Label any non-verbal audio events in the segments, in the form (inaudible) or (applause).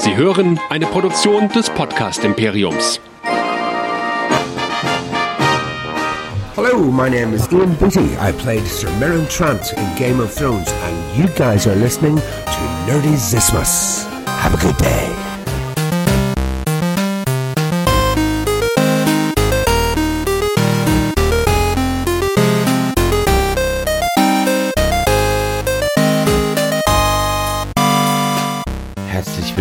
Sie hören eine Produktion des Podcast Imperiums. Hello, my name is Ian Beatty. I played Sir Meryn Trant in Game of Thrones, and you guys are listening to Nerdy Zismus. Have a good day.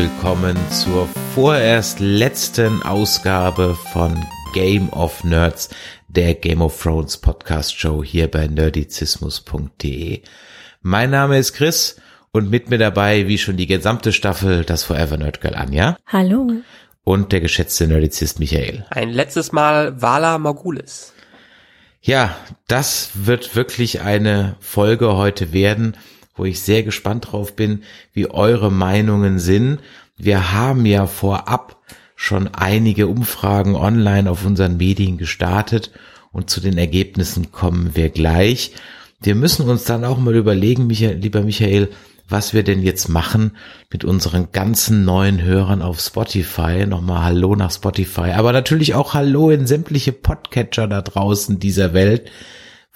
Willkommen zur vorerst letzten Ausgabe von Game of Nerds, der Game of Thrones Podcast Show hier bei nerdizismus.de. Mein Name ist Chris und mit mir dabei, wie schon die gesamte Staffel, das Forever Nerd Girl Anja Hallo. und der geschätzte Nerdizist Michael. Ein letztes Mal Vala Magulis. Ja, das wird wirklich eine Folge heute werden, wo ich sehr gespannt drauf bin, wie eure Meinungen sind. Wir haben ja vorab schon einige Umfragen online auf unseren Medien gestartet und zu den Ergebnissen kommen wir gleich. Wir müssen uns dann auch mal überlegen, Michael, lieber Michael, was wir denn jetzt machen mit unseren ganzen neuen Hörern auf Spotify. Nochmal Hallo nach Spotify, aber natürlich auch Hallo in sämtliche Podcatcher da draußen dieser Welt.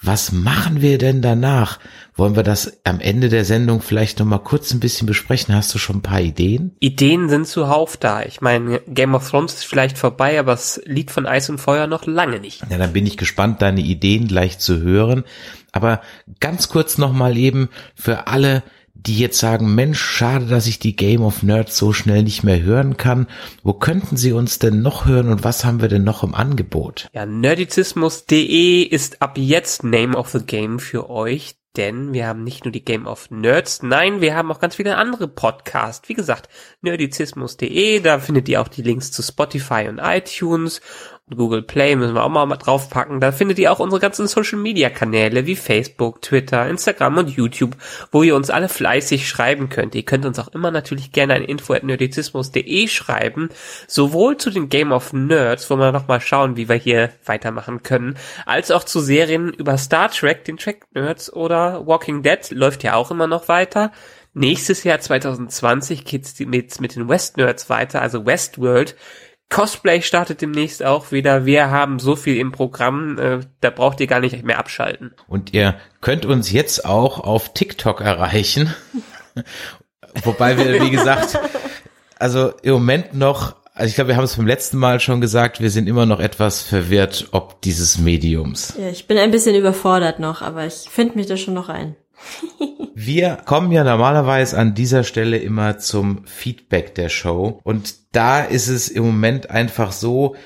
Was machen wir denn danach? Wollen wir das am Ende der Sendung vielleicht nochmal kurz ein bisschen besprechen? Hast du schon ein paar Ideen? Ideen sind zuhauf da. Ich meine, Game of Thrones ist vielleicht vorbei, aber das Lied von Eis und Feuer noch lange nicht. Ja, dann bin ich gespannt, deine Ideen gleich zu hören. Aber ganz kurz nochmal eben für alle, die jetzt sagen, Mensch, schade, dass ich die Game of Nerds so schnell nicht mehr hören kann. Wo könnten sie uns denn noch hören und was haben wir denn noch im Angebot? Ja, nerdizismus.de ist ab jetzt Name of the Game für euch, denn wir haben nicht nur die Game of Nerds, nein, wir haben auch ganz viele andere Podcasts. Wie gesagt, nerdizismus.de, da findet ihr auch die Links zu Spotify und iTunes Google Play müssen wir auch mal draufpacken. Da findet ihr auch unsere ganzen Social Media Kanäle wie Facebook, Twitter, Instagram und YouTube, wo ihr uns alle fleißig schreiben könnt. Ihr könnt uns auch immer natürlich gerne ein info at nerdizismus.de schreiben, sowohl zu den Game of Nerds, wo wir nochmal schauen, wie wir hier weitermachen können, als auch zu Serien über Star Trek, den Track Nerds oder Walking Dead läuft ja auch immer noch weiter. Nächstes Jahr 2020 geht's mit, mit den West Nerds weiter, also Westworld. Cosplay startet demnächst auch wieder. Wir haben so viel im Programm, äh, da braucht ihr gar nicht mehr abschalten. Und ihr könnt uns jetzt auch auf TikTok erreichen. (laughs) Wobei wir, wie gesagt, also im Moment noch, also ich glaube, wir haben es beim letzten Mal schon gesagt, wir sind immer noch etwas verwirrt, ob dieses Mediums. Ja, ich bin ein bisschen überfordert noch, aber ich finde mich da schon noch ein. Wir kommen ja normalerweise an dieser Stelle immer zum Feedback der Show. Und da ist es im Moment einfach so,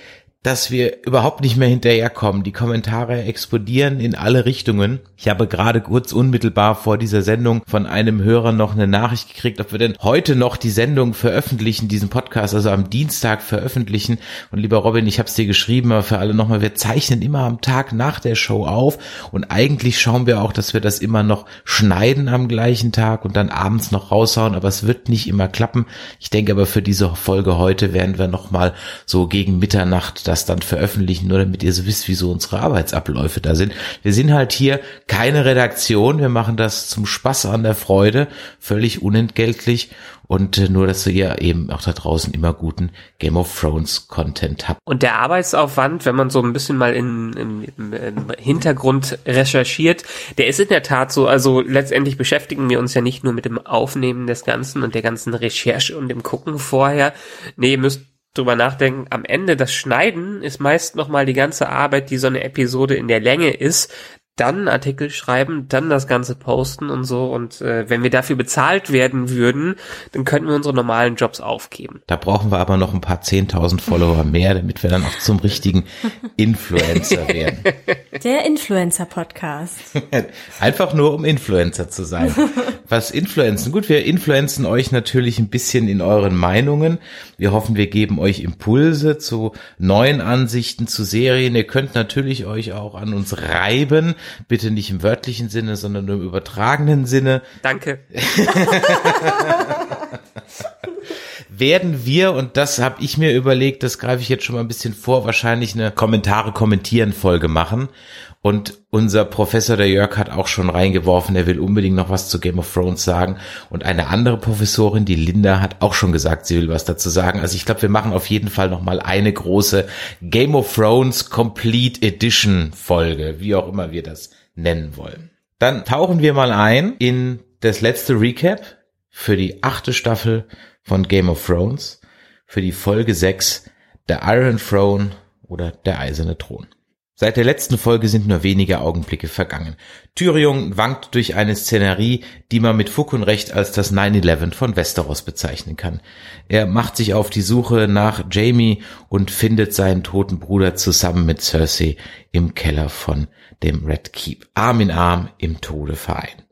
dass wir überhaupt nicht mehr hinterherkommen. Die Kommentare explodieren in alle Richtungen. Ich habe gerade kurz unmittelbar vor dieser Sendung von einem Hörer noch eine Nachricht gekriegt, ob wir denn heute noch die Sendung veröffentlichen, diesen Podcast, also am Dienstag veröffentlichen. Und lieber Robin, ich habe es dir geschrieben, aber für alle nochmal, wir zeichnen immer am Tag nach der Show auf und eigentlich schauen wir auch, dass wir das immer noch schneiden am gleichen Tag und dann abends noch raushauen, aber es wird nicht immer klappen. Ich denke aber für diese Folge heute werden wir nochmal so gegen Mitternacht das dann veröffentlichen, nur damit ihr so wisst, wie so unsere Arbeitsabläufe da sind. Wir sind halt hier keine Redaktion, wir machen das zum Spaß an der Freude, völlig unentgeltlich und äh, nur, dass ihr eben auch da draußen immer guten Game of Thrones Content habt. Und der Arbeitsaufwand, wenn man so ein bisschen mal in, im, im, im Hintergrund recherchiert, der ist in der Tat so, also letztendlich beschäftigen wir uns ja nicht nur mit dem Aufnehmen des Ganzen und der ganzen Recherche und dem Gucken vorher. Nee, ihr müsst drüber nachdenken, am Ende das Schneiden ist meist nochmal die ganze Arbeit, die so eine Episode in der Länge ist, dann Artikel schreiben, dann das Ganze posten und so. Und äh, wenn wir dafür bezahlt werden würden, dann könnten wir unsere normalen Jobs aufgeben. Da brauchen wir aber noch ein paar 10.000 Follower mehr, damit wir dann auch zum richtigen Influencer werden. (laughs) Der Influencer-Podcast. (laughs) Einfach nur, um Influencer zu sein. Was influenzen? Gut, wir influenzen euch natürlich ein bisschen in euren Meinungen. Wir hoffen, wir geben euch Impulse zu neuen Ansichten zu Serien. Ihr könnt natürlich euch auch an uns reiben. Bitte nicht im wörtlichen Sinne, sondern nur im übertragenen Sinne. Danke. (laughs) werden wir, und das habe ich mir überlegt, das greife ich jetzt schon mal ein bisschen vor, wahrscheinlich eine Kommentare-Kommentieren-Folge machen. Und unser Professor, der Jörg, hat auch schon reingeworfen, er will unbedingt noch was zu Game of Thrones sagen. Und eine andere Professorin, die Linda, hat auch schon gesagt, sie will was dazu sagen. Also ich glaube, wir machen auf jeden Fall noch mal eine große Game of Thrones Complete Edition Folge, wie auch immer wir das nennen wollen. Dann tauchen wir mal ein in das letzte Recap für die achte Staffel von Game of Thrones, für die Folge 6, der Iron Throne oder der eiserne Thron. Seit der letzten Folge sind nur wenige Augenblicke vergangen. Tyrion wankt durch eine Szenerie, die man mit Fug und Recht als das 9-11 von Westeros bezeichnen kann. Er macht sich auf die Suche nach Jamie und findet seinen toten Bruder zusammen mit Cersei im Keller von dem Red Keep. Arm in Arm im Tode vereint.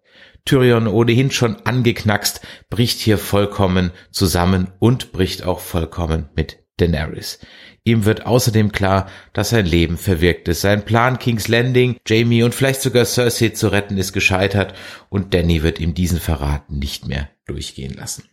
Tyrion ohnehin schon angeknackst, bricht hier vollkommen zusammen und bricht auch vollkommen mit Daenerys. Ihm wird außerdem klar, dass sein Leben verwirkt ist. Sein Plan, King's Landing, Jamie und vielleicht sogar Cersei zu retten, ist gescheitert und Danny wird ihm diesen Verrat nicht mehr durchgehen lassen.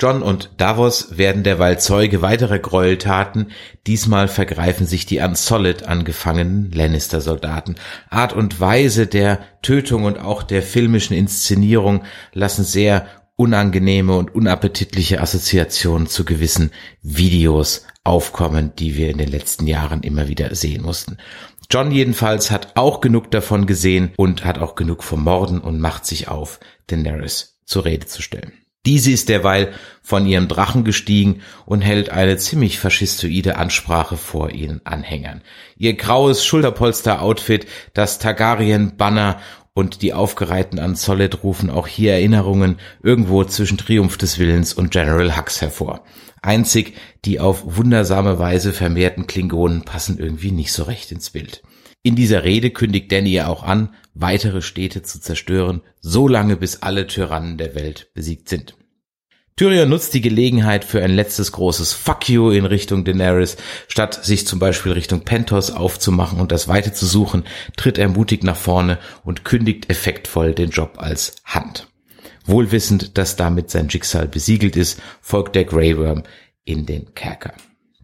John und Davos werden derweil Zeuge weiterer Gräueltaten. Diesmal vergreifen sich die Unsolid angefangenen Lannister-Soldaten. Art und Weise der Tötung und auch der filmischen Inszenierung lassen sehr unangenehme und unappetitliche Assoziationen zu gewissen Videos aufkommen, die wir in den letzten Jahren immer wieder sehen mussten. John jedenfalls hat auch genug davon gesehen und hat auch genug vom Morden und macht sich auf, Daenerys zur Rede zu stellen. Diese ist derweil von ihrem Drachen gestiegen und hält eine ziemlich faschistoide Ansprache vor ihren Anhängern. Ihr graues Schulterpolster-Outfit, das Targaryen-Banner und die aufgereihten Unsolid rufen auch hier Erinnerungen irgendwo zwischen Triumph des Willens und General Hux hervor. Einzig die auf wundersame Weise vermehrten Klingonen passen irgendwie nicht so recht ins Bild. In dieser Rede kündigt Danny ja auch an, weitere Städte zu zerstören, so lange bis alle Tyrannen der Welt besiegt sind. Tyrion nutzt die Gelegenheit für ein letztes großes Fuck you in Richtung Daenerys. Statt sich zum Beispiel Richtung Pentos aufzumachen und das Weite zu suchen, tritt er mutig nach vorne und kündigt effektvoll den Job als Hand. Wohlwissend, dass damit sein Schicksal besiegelt ist, folgt der Grey Worm in den Kerker.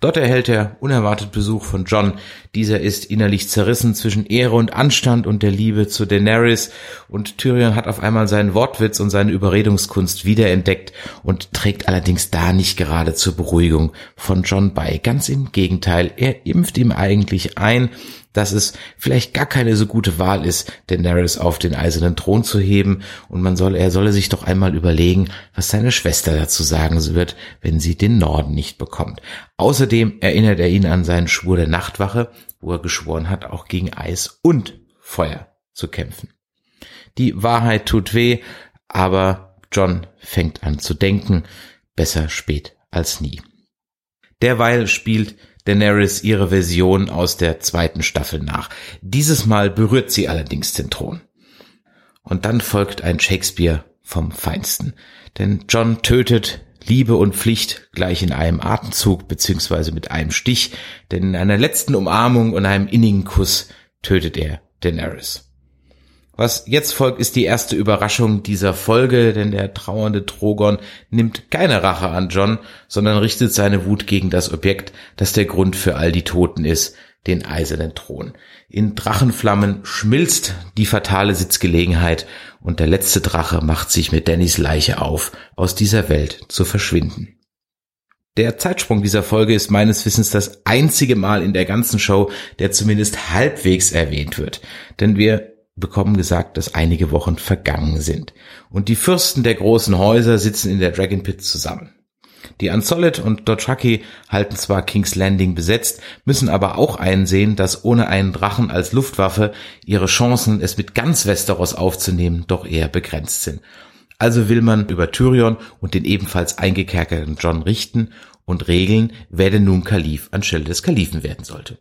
Dort erhält er unerwartet Besuch von John. Dieser ist innerlich zerrissen zwischen Ehre und Anstand und der Liebe zu Daenerys und Tyrion hat auf einmal seinen Wortwitz und seine Überredungskunst wiederentdeckt und trägt allerdings da nicht gerade zur Beruhigung von John bei. Ganz im Gegenteil, er impft ihm eigentlich ein, dass es vielleicht gar keine so gute Wahl ist, Daenerys auf den eisernen Thron zu heben und man soll, er solle sich doch einmal überlegen, was seine Schwester dazu sagen wird, wenn sie den Norden nicht bekommt. Außerdem erinnert er ihn an seinen Schwur der Nachtwache, wo er geschworen hat, auch gegen Eis und Feuer zu kämpfen. Die Wahrheit tut weh, aber John fängt an zu denken, besser spät als nie. Derweil spielt Daenerys ihre Version aus der zweiten Staffel nach. Dieses Mal berührt sie allerdings den Thron. Und dann folgt ein Shakespeare vom Feinsten. Denn John tötet Liebe und Pflicht gleich in einem Atemzug beziehungsweise mit einem Stich, denn in einer letzten Umarmung und einem innigen Kuss tötet er Daenerys. Was jetzt folgt, ist die erste Überraschung dieser Folge, denn der trauernde Drogon nimmt keine Rache an John, sondern richtet seine Wut gegen das Objekt, das der Grund für all die Toten ist, den eisernen Thron. In Drachenflammen schmilzt die fatale Sitzgelegenheit und der letzte Drache macht sich mit Dannys Leiche auf, aus dieser Welt zu verschwinden. Der Zeitsprung dieser Folge ist meines Wissens das einzige Mal in der ganzen Show, der zumindest halbwegs erwähnt wird. Denn wir bekommen gesagt, dass einige Wochen vergangen sind. Und die Fürsten der großen Häuser sitzen in der Dragon Pit zusammen. Die Unsolid und Dothraki halten zwar King's Landing besetzt, müssen aber auch einsehen, dass ohne einen Drachen als Luftwaffe ihre Chancen, es mit ganz Westeros aufzunehmen, doch eher begrenzt sind. Also will man über Tyrion und den ebenfalls eingekerkerten John richten und regeln, wer denn nun Kalif anstelle des Kalifen werden sollte.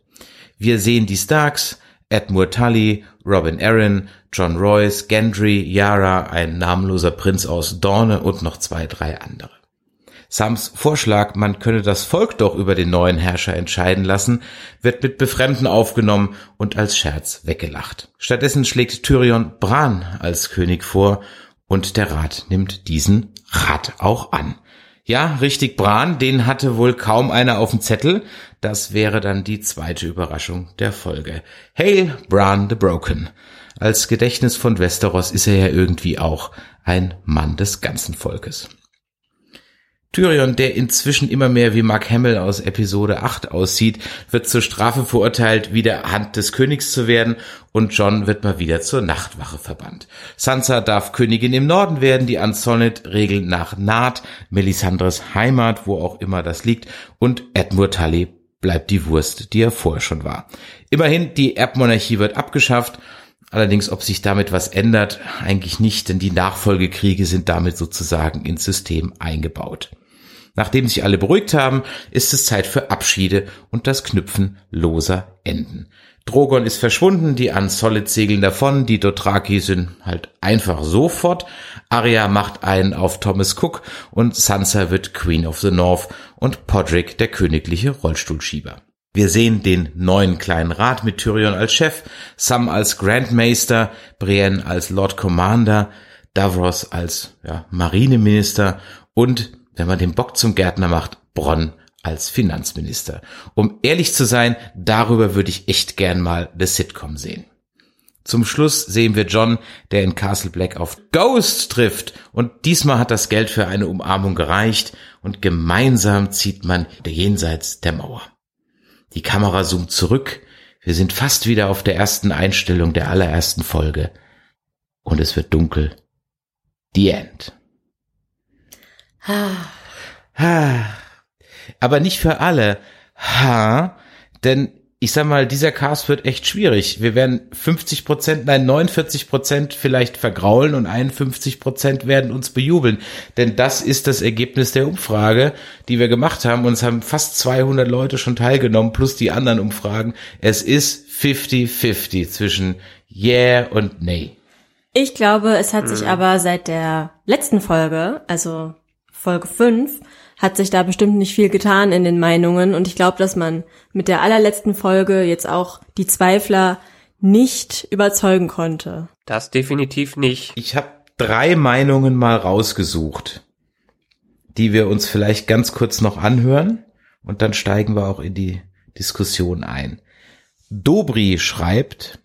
Wir sehen die Starks, Edmure Tully, Robin Aaron, John Royce, Gendry, Yara, ein namenloser Prinz aus Dorne und noch zwei, drei andere. Sams Vorschlag, man könne das Volk doch über den neuen Herrscher entscheiden lassen, wird mit Befremden aufgenommen und als Scherz weggelacht. Stattdessen schlägt Tyrion Bran als König vor und der Rat nimmt diesen Rat auch an. Ja, richtig, Bran, den hatte wohl kaum einer auf dem Zettel. Das wäre dann die zweite Überraschung der Folge. Hail, Bran the Broken. Als Gedächtnis von Westeros ist er ja irgendwie auch ein Mann des ganzen Volkes. Tyrion, der inzwischen immer mehr wie Mark Hamill aus Episode 8 aussieht, wird zur Strafe verurteilt, wieder Hand des Königs zu werden und John wird mal wieder zur Nachtwache verbannt. Sansa darf Königin im Norden werden, die Unsolid regeln nach Naht, Melisandres Heimat, wo auch immer das liegt, und Edmure Tully bleibt die Wurst, die er vorher schon war. Immerhin, die Erbmonarchie wird abgeschafft, allerdings ob sich damit was ändert, eigentlich nicht, denn die Nachfolgekriege sind damit sozusagen ins System eingebaut. Nachdem sich alle beruhigt haben, ist es Zeit für Abschiede und das Knüpfen loser Enden. Drogon ist verschwunden, die Unsolid segeln davon, die Dothraki sind halt einfach sofort. Arya macht einen auf Thomas Cook und Sansa wird Queen of the North und Podrick der königliche Rollstuhlschieber. Wir sehen den neuen kleinen Rat mit Tyrion als Chef, Sam als Grandmaster, Brienne als Lord Commander, Davros als ja, Marineminister und wenn man den Bock zum Gärtner macht, Bronn als Finanzminister. Um ehrlich zu sein, darüber würde ich echt gern mal eine Sitcom sehen. Zum Schluss sehen wir John, der in Castle Black auf Ghost trifft und diesmal hat das Geld für eine Umarmung gereicht und gemeinsam zieht man jenseits der Mauer. Die Kamera zoomt zurück, wir sind fast wieder auf der ersten Einstellung der allerersten Folge und es wird dunkel. The End. Aber nicht für alle. Ha, denn ich sag mal, dieser Cast wird echt schwierig. Wir werden 50 Prozent, nein, 49 Prozent vielleicht vergraulen und 51 Prozent werden uns bejubeln. Denn das ist das Ergebnis der Umfrage, die wir gemacht haben. Und es haben fast 200 Leute schon teilgenommen, plus die anderen Umfragen. Es ist 50-50 zwischen Yeah und Nee. Ich glaube, es hat sich aber seit der letzten Folge, also Folge 5, hat sich da bestimmt nicht viel getan in den Meinungen und ich glaube, dass man mit der allerletzten Folge jetzt auch die Zweifler nicht überzeugen konnte. Das definitiv nicht. Ich habe drei Meinungen mal rausgesucht, die wir uns vielleicht ganz kurz noch anhören und dann steigen wir auch in die Diskussion ein. Dobri schreibt,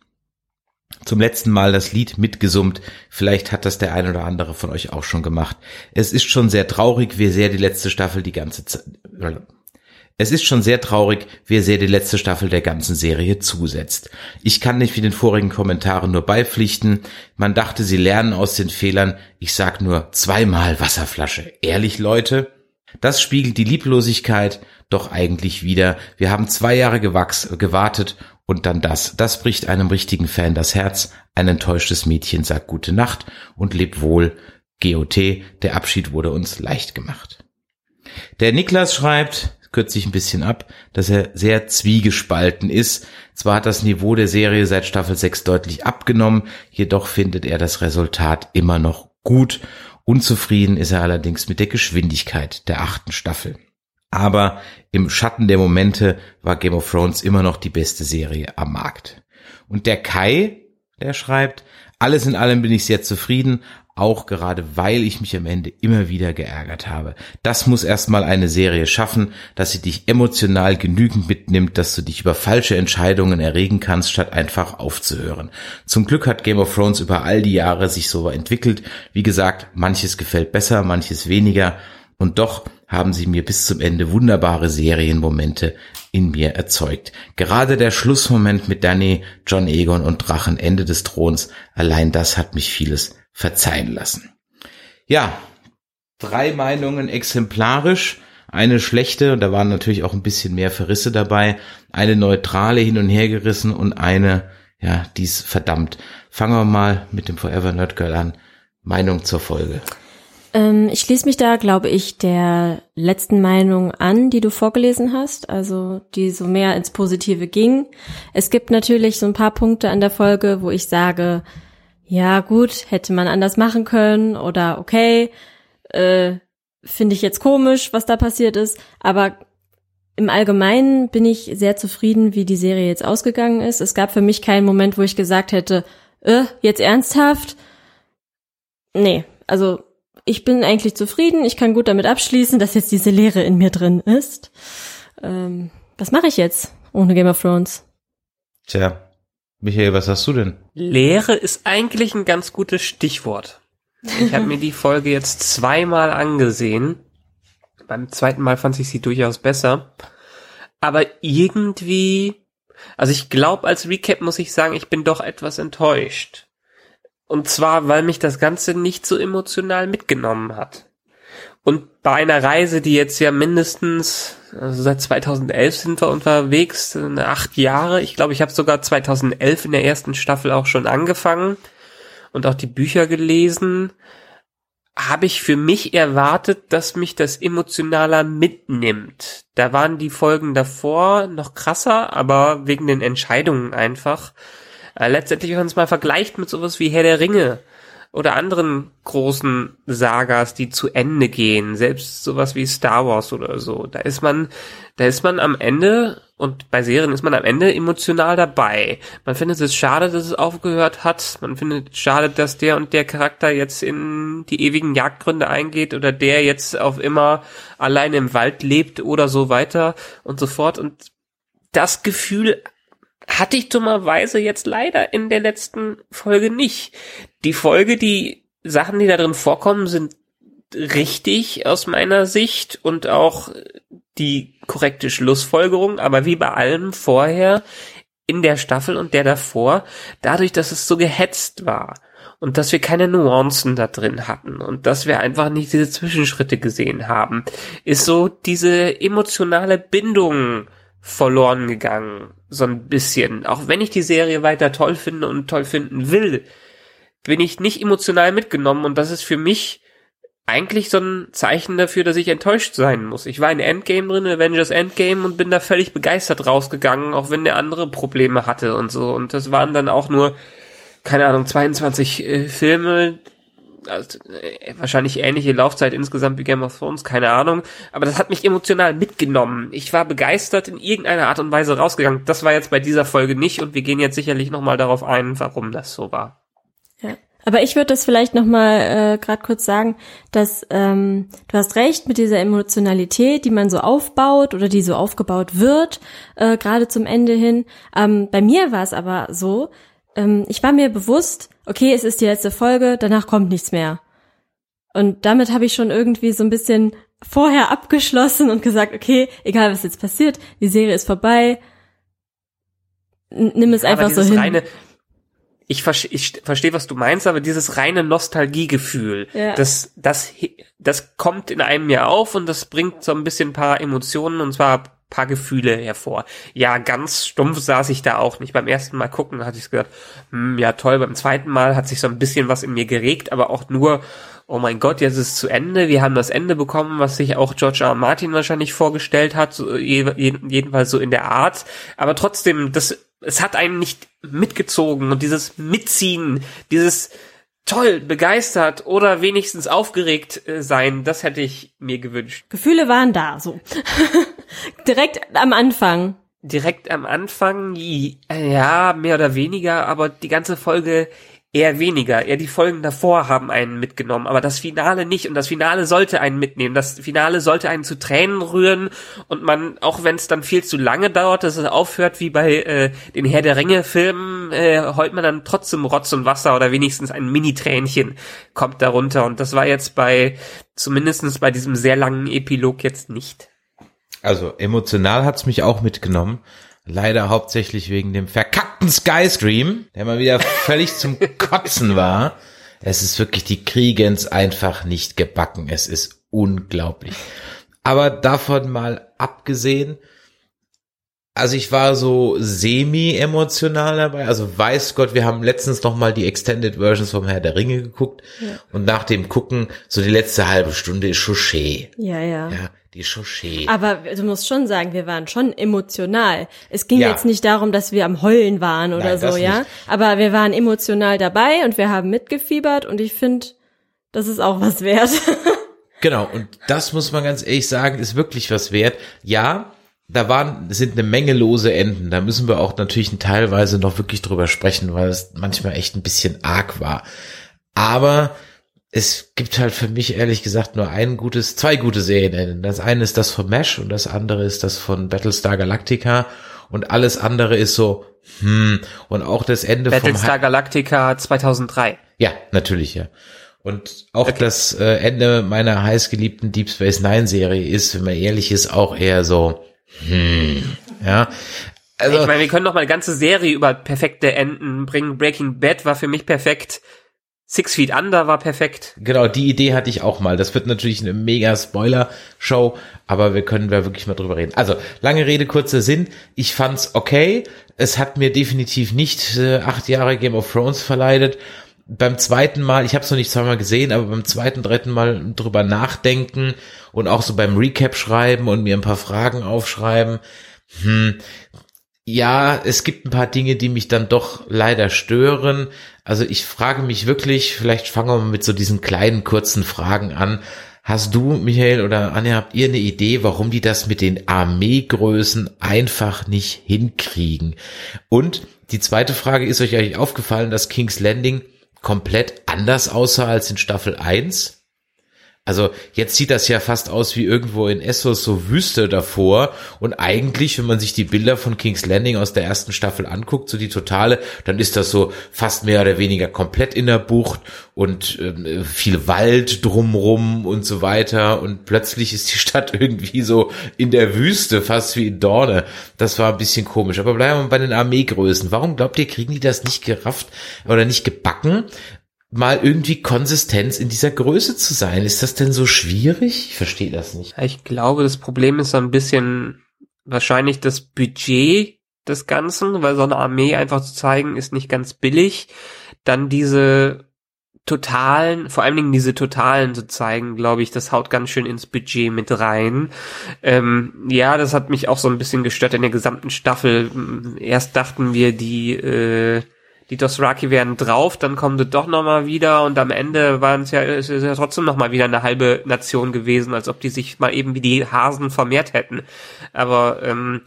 zum letzten Mal das Lied mitgesummt. Vielleicht hat das der ein oder andere von euch auch schon gemacht. Es ist schon sehr traurig, wie sehr die letzte Staffel die ganze Zeit. Es ist schon sehr traurig, wie sehr die letzte Staffel der ganzen Serie zusetzt. Ich kann nicht wie den vorigen Kommentaren nur beipflichten. Man dachte, sie lernen aus den Fehlern. Ich sag nur zweimal Wasserflasche. Ehrlich, Leute? Das spiegelt die Lieblosigkeit doch eigentlich wieder. Wir haben zwei Jahre gewachs gewartet und dann das. Das bricht einem richtigen Fan das Herz. Ein enttäuschtes Mädchen sagt gute Nacht und lebt wohl. GOT, der Abschied wurde uns leicht gemacht. Der Niklas schreibt, kürzt sich ein bisschen ab, dass er sehr zwiegespalten ist. Zwar hat das Niveau der Serie seit Staffel 6 deutlich abgenommen, jedoch findet er das Resultat immer noch gut. Unzufrieden ist er allerdings mit der Geschwindigkeit der achten Staffel. Aber im Schatten der Momente war Game of Thrones immer noch die beste Serie am Markt. Und der Kai, der schreibt, alles in allem bin ich sehr zufrieden, auch gerade weil ich mich am Ende immer wieder geärgert habe. Das muss erstmal eine Serie schaffen, dass sie dich emotional genügend mitnimmt, dass du dich über falsche Entscheidungen erregen kannst, statt einfach aufzuhören. Zum Glück hat Game of Thrones über all die Jahre sich so entwickelt. Wie gesagt, manches gefällt besser, manches weniger. Und doch haben sie mir bis zum Ende wunderbare Serienmomente in mir erzeugt. Gerade der Schlussmoment mit Danny, John Egon und Drachen Ende des Throns, allein das hat mich vieles verzeihen lassen. Ja, drei Meinungen exemplarisch, eine schlechte, und da waren natürlich auch ein bisschen mehr Verrisse dabei, eine neutrale hin und her gerissen und eine, ja, dies verdammt. Fangen wir mal mit dem Forever Nerd Girl an. Meinung zur Folge. Ähm, ich schließe mich da, glaube ich, der letzten Meinung an, die du vorgelesen hast, also die so mehr ins Positive ging. Es gibt natürlich so ein paar Punkte an der Folge, wo ich sage, ja gut, hätte man anders machen können oder okay, äh, finde ich jetzt komisch, was da passiert ist, aber im Allgemeinen bin ich sehr zufrieden, wie die Serie jetzt ausgegangen ist. Es gab für mich keinen Moment, wo ich gesagt hätte, äh, jetzt ernsthaft? Nee, also ich bin eigentlich zufrieden, ich kann gut damit abschließen, dass jetzt diese Leere in mir drin ist. Ähm, was mache ich jetzt ohne Game of Thrones? Tja, Michael, was hast du denn? Leere ist eigentlich ein ganz gutes Stichwort. Ich habe mir die Folge jetzt zweimal angesehen. Beim zweiten Mal fand ich sie durchaus besser. Aber irgendwie, also ich glaube, als Recap muss ich sagen, ich bin doch etwas enttäuscht. Und zwar, weil mich das Ganze nicht so emotional mitgenommen hat. Bei einer Reise, die jetzt ja mindestens, also seit 2011 sind wir unterwegs, acht Jahre. Ich glaube, ich habe sogar 2011 in der ersten Staffel auch schon angefangen und auch die Bücher gelesen. Habe ich für mich erwartet, dass mich das emotionaler mitnimmt. Da waren die Folgen davor noch krasser, aber wegen den Entscheidungen einfach. Äh, letztendlich, wenn man es mal vergleicht mit sowas wie Herr der Ringe, oder anderen großen Sagas, die zu Ende gehen, selbst sowas wie Star Wars oder so, da ist man, da ist man am Ende und bei Serien ist man am Ende emotional dabei. Man findet es schade, dass es aufgehört hat. Man findet es schade, dass der und der Charakter jetzt in die ewigen Jagdgründe eingeht oder der jetzt auf immer alleine im Wald lebt oder so weiter und so fort. Und das Gefühl hatte ich dummerweise jetzt leider in der letzten Folge nicht. Die Folge, die Sachen, die da drin vorkommen, sind richtig aus meiner Sicht und auch die korrekte Schlussfolgerung, aber wie bei allem vorher in der Staffel und der davor, dadurch, dass es so gehetzt war und dass wir keine Nuancen da drin hatten und dass wir einfach nicht diese Zwischenschritte gesehen haben, ist so diese emotionale Bindung verloren gegangen, so ein bisschen. Auch wenn ich die Serie weiter toll finde und toll finden will, bin ich nicht emotional mitgenommen und das ist für mich eigentlich so ein Zeichen dafür, dass ich enttäuscht sein muss. Ich war in Endgame drin, Avengers Endgame und bin da völlig begeistert rausgegangen, auch wenn der andere Probleme hatte und so. Und das waren dann auch nur, keine Ahnung, 22 äh, Filme, also, äh, wahrscheinlich ähnliche Laufzeit insgesamt wie Game of Thrones, keine Ahnung. Aber das hat mich emotional mitgenommen. Ich war begeistert in irgendeiner Art und Weise rausgegangen. Das war jetzt bei dieser Folge nicht und wir gehen jetzt sicherlich nochmal darauf ein, warum das so war. Ja. Aber ich würde das vielleicht nochmal äh, gerade kurz sagen, dass ähm, du hast recht mit dieser Emotionalität, die man so aufbaut oder die so aufgebaut wird, äh, gerade zum Ende hin. Ähm, bei mir war es aber so, ähm, ich war mir bewusst, okay, es ist die letzte Folge, danach kommt nichts mehr. Und damit habe ich schon irgendwie so ein bisschen vorher abgeschlossen und gesagt, okay, egal was jetzt passiert, die Serie ist vorbei. Nimm es ja, einfach so hin. Reine, ich, verstehe, ich verstehe, was du meinst, aber dieses reine Nostalgiegefühl, ja. das, das, das kommt in einem ja auf und das bringt so ein bisschen ein paar Emotionen und zwar paar Gefühle hervor. Ja, ganz stumpf saß ich da auch nicht. Beim ersten Mal gucken hatte ich gesagt, hm, ja toll, beim zweiten Mal hat sich so ein bisschen was in mir geregt, aber auch nur, oh mein Gott, jetzt ist es zu Ende, wir haben das Ende bekommen, was sich auch George R. R. Martin wahrscheinlich vorgestellt hat, so, jedenfalls so in der Art. Aber trotzdem, das, es hat einen nicht mitgezogen und dieses Mitziehen, dieses toll, begeistert oder wenigstens aufgeregt äh, sein, das hätte ich mir gewünscht. Gefühle waren da, so. (laughs) Direkt am Anfang. Direkt am Anfang, ja, mehr oder weniger, aber die ganze Folge eher weniger. Eher die Folgen davor haben einen mitgenommen, aber das Finale nicht. Und das Finale sollte einen mitnehmen. Das Finale sollte einen zu Tränen rühren und man, auch wenn es dann viel zu lange dauert, dass es aufhört wie bei äh, den Herr der Ringe-Filmen, äh, heult man dann trotzdem Rotz und Wasser oder wenigstens ein Mini-Tränchen kommt darunter. Und das war jetzt bei, zumindestens bei diesem sehr langen Epilog jetzt nicht. Also emotional hat's mich auch mitgenommen. Leider hauptsächlich wegen dem verkackten Skystream, der mal wieder völlig zum (laughs) Kotzen war. Es ist wirklich, die kriegen's einfach nicht gebacken. Es ist unglaublich. Aber davon mal abgesehen, also ich war so semi-emotional dabei. Also weiß Gott, wir haben letztens noch mal die Extended Versions vom Herr der Ringe geguckt. Ja. Und nach dem Gucken, so die letzte halbe Stunde ist Chauché. Ja, ja. Ja, die Chauché. Aber du musst schon sagen, wir waren schon emotional. Es ging ja. jetzt nicht darum, dass wir am Heulen waren oder Nein, so, ja. Nicht. Aber wir waren emotional dabei und wir haben mitgefiebert und ich finde, das ist auch was wert. (laughs) genau, und das muss man ganz ehrlich sagen, ist wirklich was wert. Ja, da waren, sind eine Menge lose Enden. Da müssen wir auch natürlich teilweise noch wirklich drüber sprechen, weil es manchmal echt ein bisschen arg war. Aber es gibt halt für mich ehrlich gesagt nur ein gutes, zwei gute Serien. Das eine ist das von Mesh und das andere ist das von Battlestar Galactica und alles andere ist so, hm, und auch das Ende Battlestar vom Galactica 2003. Ja, natürlich, ja. Und auch Okay. das äh, Ende meiner heißgeliebten Deep Space Nine Serie ist, wenn man ehrlich ist, auch eher so, hm, ja. Also, ich meine, wir können noch mal eine ganze Serie über perfekte Enden bringen. Breaking Bad war für mich perfekt. Six Feet Under war perfekt. Genau, die Idee hatte ich auch mal. Das wird natürlich eine mega Spoiler-Show, aber wir können da wirklich mal drüber reden. Also, lange Rede, kurzer Sinn. Ich fand's okay. Es hat mir definitiv nicht äh, acht Jahre Game of Thrones verleidet. Beim zweiten Mal, ich habe es noch nicht zweimal gesehen, aber beim zweiten, dritten Mal drüber nachdenken und auch so beim Recap schreiben und mir ein paar Fragen aufschreiben. Hm, ja, es gibt ein paar Dinge, die mich dann doch leider stören. Also ich frage mich wirklich, vielleicht fangen wir mal mit so diesen kleinen, kurzen Fragen an. Hast du, Michael oder Anja, habt ihr eine Idee, warum die das mit den Armeegrößen einfach nicht hinkriegen? Und die zweite Frage, ist euch eigentlich aufgefallen, dass King's Landing komplett anders aussah als in Staffel 1? Also jetzt sieht das ja fast aus wie irgendwo in Essos so Wüste davor und eigentlich, wenn man sich die Bilder von King's Landing aus der ersten Staffel anguckt, so die totale, dann ist das so fast mehr oder weniger komplett in der Bucht und ähm, viel Wald drumrum und so weiter und plötzlich ist die (laughs) Stadt irgendwie so in der Wüste, fast wie in Dorne. Das war ein bisschen komisch. Aber bleiben wir bei den Armeegrößen. Warum glaubt ihr, kriegen die das nicht gerafft oder nicht gebacken? Mal irgendwie Konsistenz in dieser Größe zu sein. Ist das denn so schwierig? Ich verstehe das nicht. Ich glaube, das Problem ist so ein bisschen wahrscheinlich das Budget des Ganzen, weil so eine Armee einfach zu zeigen, ist nicht ganz billig. Dann diese totalen, vor allen Dingen diese totalen zu zeigen, glaube ich, das haut ganz schön ins Budget mit rein. Ähm, ja, das hat mich auch so ein bisschen gestört in der gesamten Staffel. Erst dachten wir, die äh, die Dothraki wären drauf, dann kommen sie doch noch mal wieder und am Ende waren es ja, es ist ja trotzdem noch mal wieder eine halbe Nation gewesen, als ob die sich mal eben wie die Hasen vermehrt hätten. Aber ähm,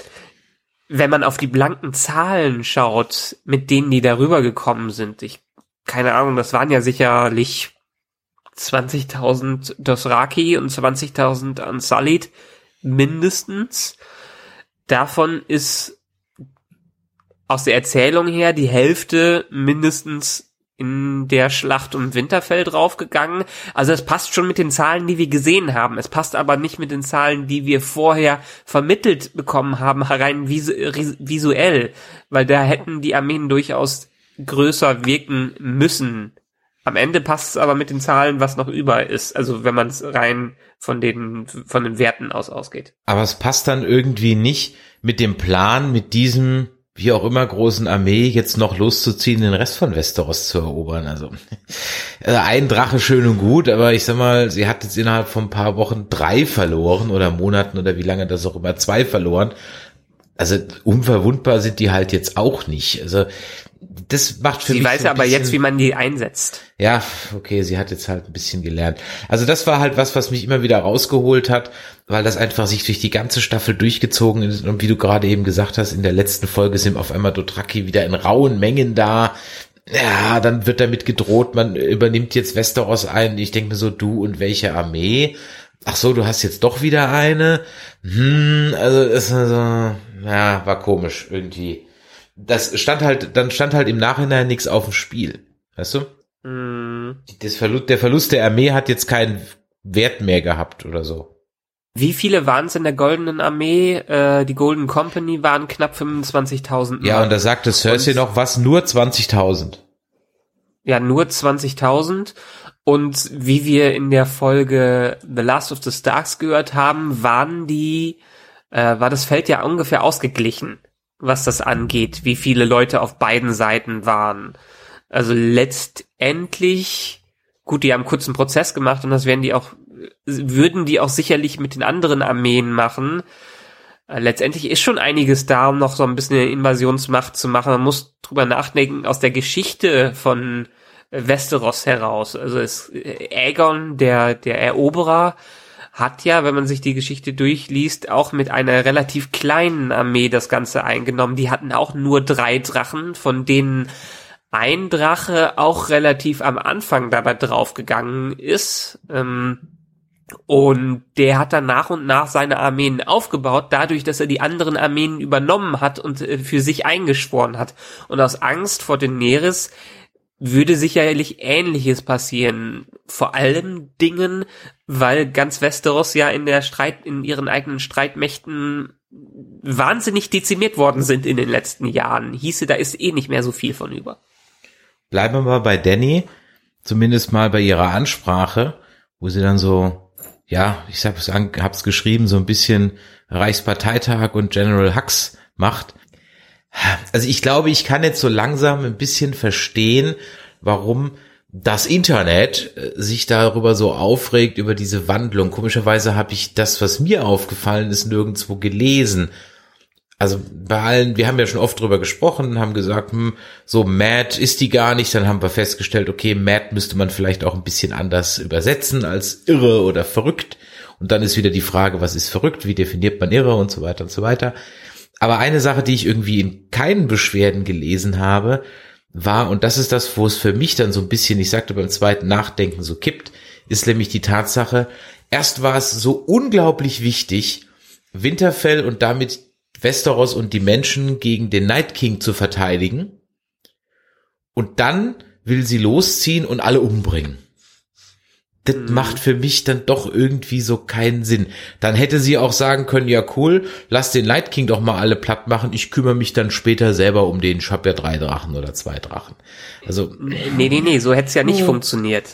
wenn man auf die blanken Zahlen schaut, mit denen die darüber gekommen sind, ich keine Ahnung, das waren ja sicherlich 20.000 Dothraki und 20.000 Unsullied mindestens. Davon ist aus der Erzählung her die Hälfte mindestens in der Schlacht um Winterfell draufgegangen. Also es passt schon mit den Zahlen, die wir gesehen haben. Es passt aber nicht mit den Zahlen, die wir vorher vermittelt bekommen haben, rein visu visuell. Weil da hätten die Armeen durchaus größer wirken müssen. Am Ende passt es aber mit den Zahlen, was noch über ist. Also wenn man es rein von den, von den Werten aus ausgeht. Aber es passt dann irgendwie nicht mit dem Plan, mit diesem wie auch immer großen Armee jetzt noch loszuziehen, den Rest von Westeros zu erobern. Also (laughs) äh, ein Drache schön und gut, aber ich sag mal, sie hat jetzt innerhalb von ein paar Wochen drei verloren oder Monaten oder wie lange das auch immer zwei verloren. Also unverwundbar sind die halt jetzt auch nicht. Also das macht für Sie mich weiß so aber bisschen, jetzt, wie man die einsetzt. ja, okay, sie hat jetzt halt ein bisschen gelernt. Also das war halt was, was mich immer wieder rausgeholt hat, weil das einfach sich durch die ganze Staffel durchgezogen ist. Und wie du gerade eben gesagt hast, in der letzten Folge sind auf einmal Dothraki wieder in rauen Mengen da. Ja, dann wird damit gedroht, man übernimmt jetzt Westeros ein. Ich denke mir so, du und welche Armee? Ach so, du hast jetzt doch wieder eine. Hm, also ist also, ja, war komisch irgendwie. Das stand halt, dann stand halt im Nachhinein nichts auf dem Spiel. Weißt du? Hm. Das Verlust, der Verlust der Armee hat jetzt keinen Wert mehr gehabt oder so. Wie viele waren es in der Goldenen Armee? Äh, die Golden Company waren knapp 25.000. Ja, und da sagte Cersei Und- noch was, nur 20.000. Ja, nur 20.000. Und wie wir in der Folge The Last of the Starks gehört haben, waren die, äh, war das Feld ja ungefähr ausgeglichen, was das angeht, wie viele Leute auf beiden Seiten waren. Also letztendlich, gut, die haben einen kurzen Prozess gemacht und das werden die auch, würden die auch sicherlich mit den anderen Armeen machen. Äh, Letztendlich ist schon einiges da, um noch so ein bisschen eine Invasionsmacht zu machen. Man muss drüber nachdenken, aus der Geschichte von äh, Westeros heraus. Also es, äh, Aegon, der, der Eroberer, hat ja, wenn man sich die Geschichte durchliest, auch mit einer relativ kleinen Armee das Ganze eingenommen. Die hatten auch nur drei Drachen, von denen ein Drache auch relativ am Anfang dabei draufgegangen ist. Ähm, und der hat dann nach und nach seine Armeen aufgebaut, dadurch, dass er die anderen Armeen übernommen hat und äh, für sich eingeschworen hat. Und aus Angst vor Daenerys würde sicherlich Ähnliches passieren. Vor allem Dingen, weil ganz Westeros ja in der Streit, in ihren eigenen Streitmächten wahnsinnig dezimiert worden sind in den letzten Jahren. Hieße, da ist eh nicht mehr so viel von über. Bleiben wir mal bei Danny, zumindest mal bei ihrer Ansprache, wo sie dann so, ja, ich hab's, hab's geschrieben, so ein bisschen Reichsparteitag und General Hux macht. Also ich glaube, ich kann jetzt so langsam ein bisschen verstehen, warum das Internet äh, sich darüber so aufregt, über diese Wandlung. Komischerweise habe ich das, was mir aufgefallen ist, nirgendwo gelesen. Also bei allen, wir haben ja schon oft drüber gesprochen, haben gesagt, hm, so mad ist die gar nicht. Dann haben wir festgestellt, okay, mad müsste man vielleicht auch ein bisschen anders übersetzen als irre oder verrückt. Und dann ist wieder die Frage, was ist verrückt, wie definiert man irre und so weiter und so weiter. Aber eine Sache, die ich irgendwie in keinen Beschwerden gelesen habe, war, und das ist das, wo es für mich dann so ein bisschen, ich sagte beim zweiten Nachdenken so kippt, ist nämlich die Tatsache, erst war es so unglaublich wichtig, Winterfell und damit Westeros und die Menschen gegen den Night King zu verteidigen. Und dann will sie losziehen und alle umbringen das mhm. macht für mich dann doch irgendwie so keinen Sinn. Dann hätte sie auch sagen können, ja cool, lass den Light King doch mal alle platt machen, ich kümmere mich dann später selber um den, ich habe ja drei Drachen oder zwei Drachen. Also Nee, nee, nee, so hätte es ja nicht oh. funktioniert.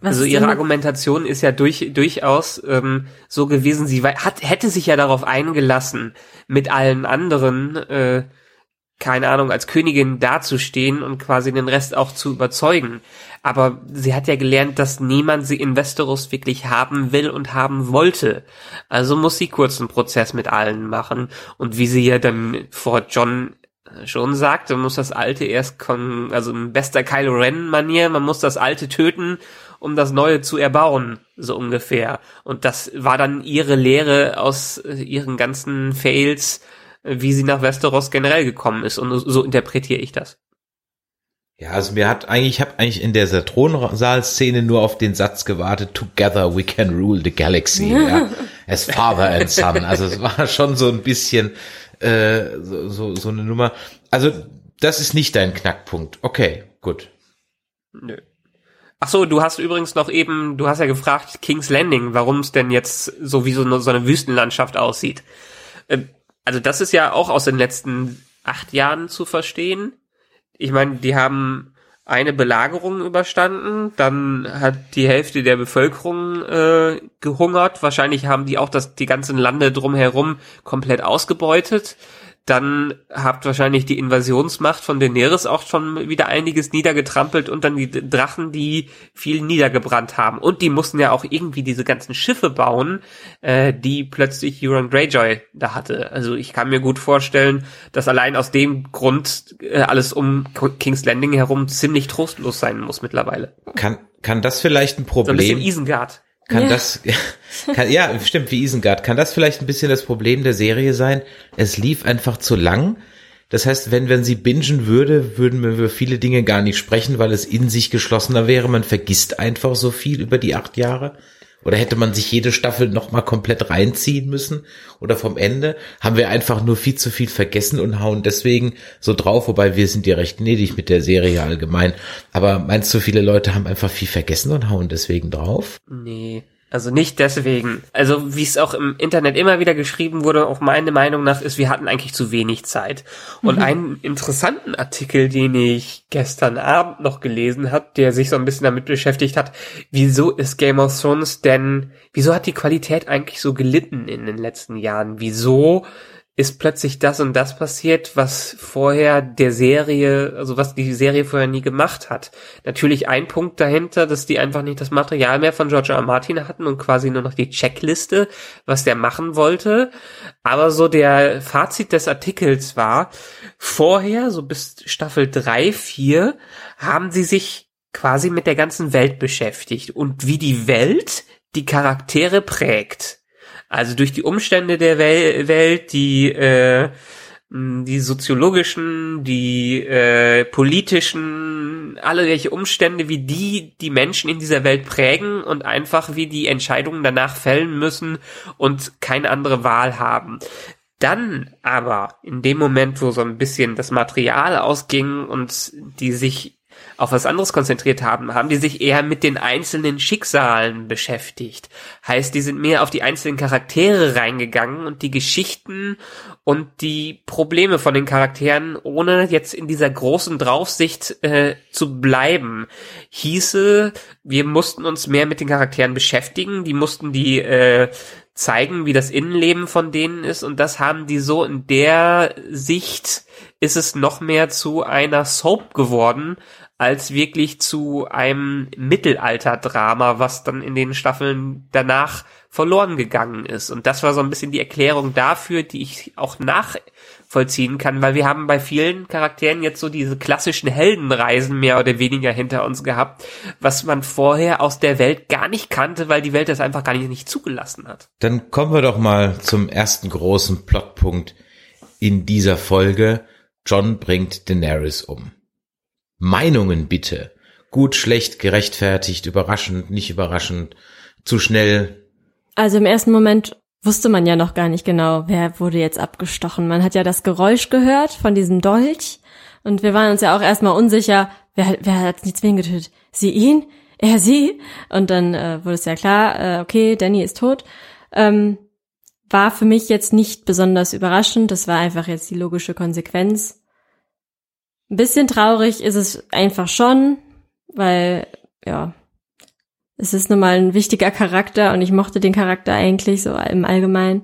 Was also ihre Argumentation ist ja durch, durchaus ähm, so gewesen, sie hat, hätte sich ja darauf eingelassen, mit allen anderen, äh, keine Ahnung, als Königin dazustehen und quasi den Rest auch zu überzeugen aber sie hat ja gelernt, dass niemand sie in Westeros wirklich haben will und haben wollte. Also muss sie kurz einen Prozess mit allen machen. Und wie sie ja dann vor John schon sagte, muss das Alte erst kommen, also in bester Kylo Ren Manier, man muss das Alte töten, um das Neue zu erbauen, so ungefähr. Und das war dann ihre Lehre aus äh, ihren ganzen Fails, äh, wie sie nach Westeros generell gekommen ist. Und so interpretiere ich das. Ja, also mir hat eigentlich, ich habe eigentlich in der Thronsaal-Szene nur auf den Satz gewartet, Together we can rule the galaxy, (laughs) ja, as father and son. Also es war schon so ein bisschen äh, so, so, so eine Nummer. Also das ist nicht dein Knackpunkt. Okay, gut. Nö. Ach so, du hast übrigens noch eben, du hast ja gefragt, King's Landing, warum es denn jetzt so wie so eine, so eine Wüstenlandschaft aussieht. Ähm, also das ist ja auch aus den letzten acht Jahren zu verstehen ich meine, die haben eine Belagerung überstanden, dann hat die Hälfte der Bevölkerung äh, gehungert, wahrscheinlich haben die auch das die ganzen Lande drumherum komplett ausgebeutet. Dann habt wahrscheinlich die Invasionsmacht von Daenerys auch schon wieder einiges niedergetrampelt und dann die Drachen, die viel niedergebrannt haben. Und die mussten ja auch irgendwie diese ganzen Schiffe bauen, äh, die plötzlich Euron Greyjoy da hatte. Also ich kann mir gut vorstellen, dass allein aus dem Grund äh, alles um King's Landing herum ziemlich trostlos sein muss mittlerweile. Kann, kann das vielleicht ein Problem? So ein bisschen Isengard. Kann ja. das, (laughs) kann, ja, stimmt, wie Isengard. Kann das vielleicht ein bisschen das Problem der Serie sein? Es lief einfach zu lang. Das heißt, wenn, wenn sie bingen würde, würden wir über viele Dinge gar nicht sprechen, weil es in sich geschlossener wäre. Man vergisst einfach so viel über die acht Jahre. Oder hätte man sich jede Staffel nochmal komplett reinziehen müssen? Oder vom Ende haben wir einfach nur viel zu viel vergessen und hauen deswegen so drauf, wobei wir sind ja recht gnädig mit der Serie allgemein. Aber meinst du, viele Leute haben einfach viel vergessen und hauen deswegen drauf? Nee. Also nicht deswegen. Also wie es auch im Internet immer wieder geschrieben wurde, auch meine Meinung nach ist, wir hatten eigentlich zu wenig Zeit. Und mhm. einen interessanten Artikel, den ich gestern Abend noch gelesen habe, der sich so ein bisschen damit beschäftigt hat, wieso ist Game of Thrones denn, wieso hat die Qualität eigentlich so gelitten in den letzten Jahren? Wieso ist plötzlich das und das passiert, was vorher der Serie, also was die Serie vorher nie gemacht hat. Natürlich ein Punkt dahinter, dass die einfach nicht das Material mehr von George R. Martin hatten und quasi nur noch die Checkliste, was der machen wollte. Aber so der Fazit des Artikels war, vorher, so bis Staffel 3, 4, haben sie sich quasi mit der ganzen Welt beschäftigt und wie die Welt die Charaktere prägt. Also durch die Umstände der Wel Welt, die äh, die soziologischen, die äh, politischen, alle welche Umstände, wie die die Menschen in dieser Welt prägen und einfach wie die Entscheidungen danach fällen müssen und keine andere Wahl haben. Dann aber in dem Moment, wo so ein bisschen das Material ausging und die sich auf was anderes konzentriert haben, haben die sich eher mit den einzelnen Schicksalen beschäftigt. Heißt, die sind mehr auf die einzelnen Charaktere reingegangen und die Geschichten und die Probleme von den Charakteren, ohne jetzt in dieser großen Draufsicht äh, zu bleiben. Hieße, wir mussten uns mehr mit den Charakteren beschäftigen, die mussten die äh, zeigen, wie das Innenleben von denen ist und das haben die so in der Sicht ist es noch mehr zu einer Soap geworden, als wirklich zu einem Mittelalter-Drama, was dann in den Staffeln danach verloren gegangen ist. Und das war so ein bisschen die Erklärung dafür, die ich auch nachvollziehen kann, weil wir haben bei vielen Charakteren jetzt so diese klassischen Heldenreisen mehr oder weniger hinter uns gehabt, was man vorher aus der Welt gar nicht kannte, weil die Welt das einfach gar nicht, nicht zugelassen hat. Dann kommen wir doch mal zum ersten großen Plotpunkt in dieser Folge. John bringt Daenerys um. Meinungen bitte. Gut, schlecht, gerechtfertigt, überraschend, nicht überraschend, zu schnell. Also im ersten Moment wusste man ja noch gar nicht genau, wer wurde jetzt abgestochen. Man hat ja das Geräusch gehört von diesem Dolch und wir waren uns ja auch erstmal unsicher, wer, wer hat jetzt wen getötet? Sie ihn? Er sie? Und dann äh, wurde es ja klar, äh, okay, Danny ist tot. Ähm, war für mich jetzt nicht besonders überraschend, das war einfach jetzt die logische Konsequenz. Ein bisschen traurig ist es einfach schon, weil, ja, es ist nun mal ein wichtiger Charakter und ich mochte den Charakter eigentlich so im Allgemeinen.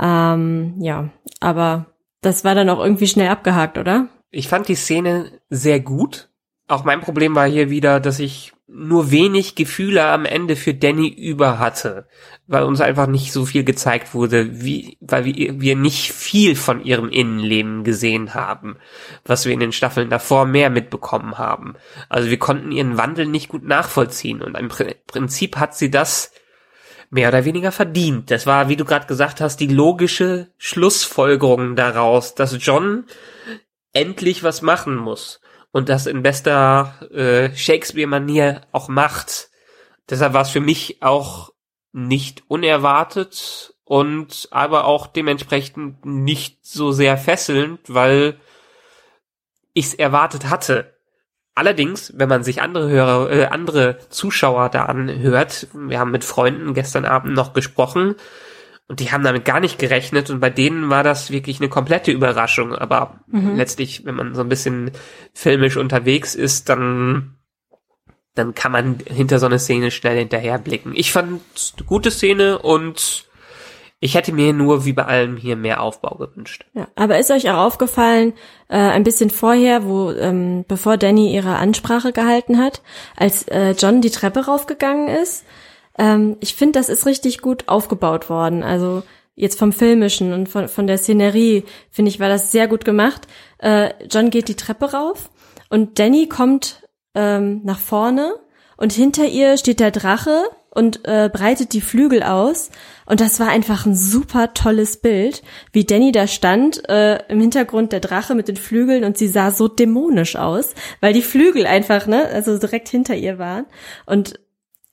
Ähm, ja, aber das war dann auch irgendwie schnell abgehakt, oder? Ich fand die Szene sehr gut. Auch mein Problem war hier wieder, dass ich nur wenig Gefühle am Ende für Danny über hatte, weil uns einfach nicht so viel gezeigt wurde, wie, weil wir, nicht viel von ihrem Innenleben gesehen haben, was wir in den Staffeln davor mehr mitbekommen haben. Also wir konnten ihren Wandel nicht gut nachvollziehen und im Prinzip hat sie das mehr oder weniger verdient. Das war, wie du gerade gesagt hast, die logische Schlussfolgerung daraus, dass John endlich was machen muss und das in bester äh, Shakespeare-Manier auch macht. Deshalb war es für mich auch nicht unerwartet und aber auch dementsprechend nicht so sehr fesselnd, weil ich es erwartet hatte. Allerdings, wenn man sich andere Hörer, äh, andere Zuschauer da anhört, wir haben mit Freunden gestern Abend noch gesprochen, und die haben damit gar nicht gerechnet und bei denen war das wirklich eine komplette Überraschung. Aber mhm. letztlich, wenn man so ein bisschen filmisch unterwegs ist, dann, dann kann man hinter so eine Szene schnell hinterherblicken. Ich fand eine gute Szene und ich hätte mir nur wie bei allem hier mehr Aufbau gewünscht. Ja, aber ist euch auch aufgefallen, äh, ein bisschen vorher, wo ähm, bevor Danny ihre Ansprache gehalten hat, als äh, John die Treppe raufgegangen ist, ähm, ich finde, das ist richtig gut aufgebaut worden. Also jetzt vom Filmischen und von, von der Szenerie, finde ich, war das sehr gut gemacht. Äh, John geht die Treppe rauf und Danny kommt ähm, nach vorne und hinter ihr steht der Drache und äh, breitet die Flügel aus. Und das war einfach ein super tolles Bild, wie Danny da stand, äh, im Hintergrund der Drache mit den Flügeln und sie sah so dämonisch aus, weil die Flügel einfach, ne, also direkt hinter ihr waren. Und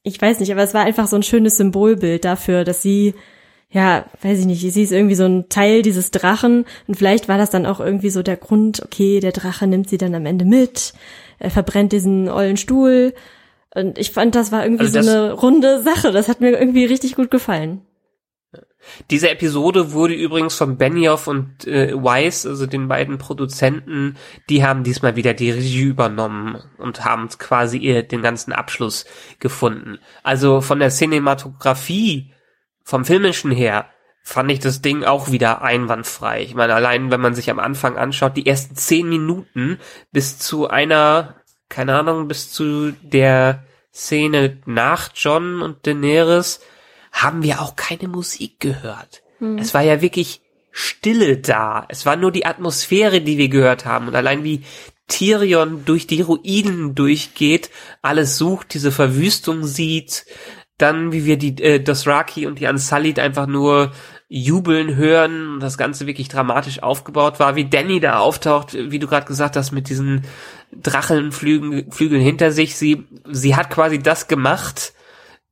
ich weiß nicht, aber es war einfach so ein schönes Symbolbild dafür, dass sie, ja, weiß ich nicht, sie ist irgendwie so ein Teil dieses Drachen und vielleicht war das dann auch irgendwie so der Grund, okay, der Drache nimmt sie dann am Ende mit, er verbrennt diesen ollen Stuhl und ich fand, das war irgendwie also so eine runde Sache, das hat mir irgendwie richtig gut gefallen. Diese Episode wurde übrigens von Benioff und äh, Weiss, also den beiden Produzenten, die haben diesmal wieder die Regie übernommen und haben quasi ihr den ganzen Abschluss gefunden. Also von der Cinematografie, vom filmischen her, fand ich das Ding auch wieder einwandfrei. Ich meine, allein wenn man sich am Anfang anschaut, die ersten zehn Minuten bis zu einer, keine Ahnung, bis zu der Szene nach John und Daenerys, haben wir auch keine Musik gehört. Mhm. Es war ja wirklich Stille da. Es war nur die Atmosphäre, die wir gehört haben. Und allein wie Tyrion durch die Ruinen durchgeht, alles sucht, diese Verwüstung sieht, dann wie wir die äh, Dothraki und die Unsullied einfach nur jubeln hören, das Ganze wirklich dramatisch aufgebaut war, wie Danny da auftaucht, wie du gerade gesagt hast, mit diesen Drachenflügeln Flügeln hinter sich. Sie, sie hat quasi das gemacht,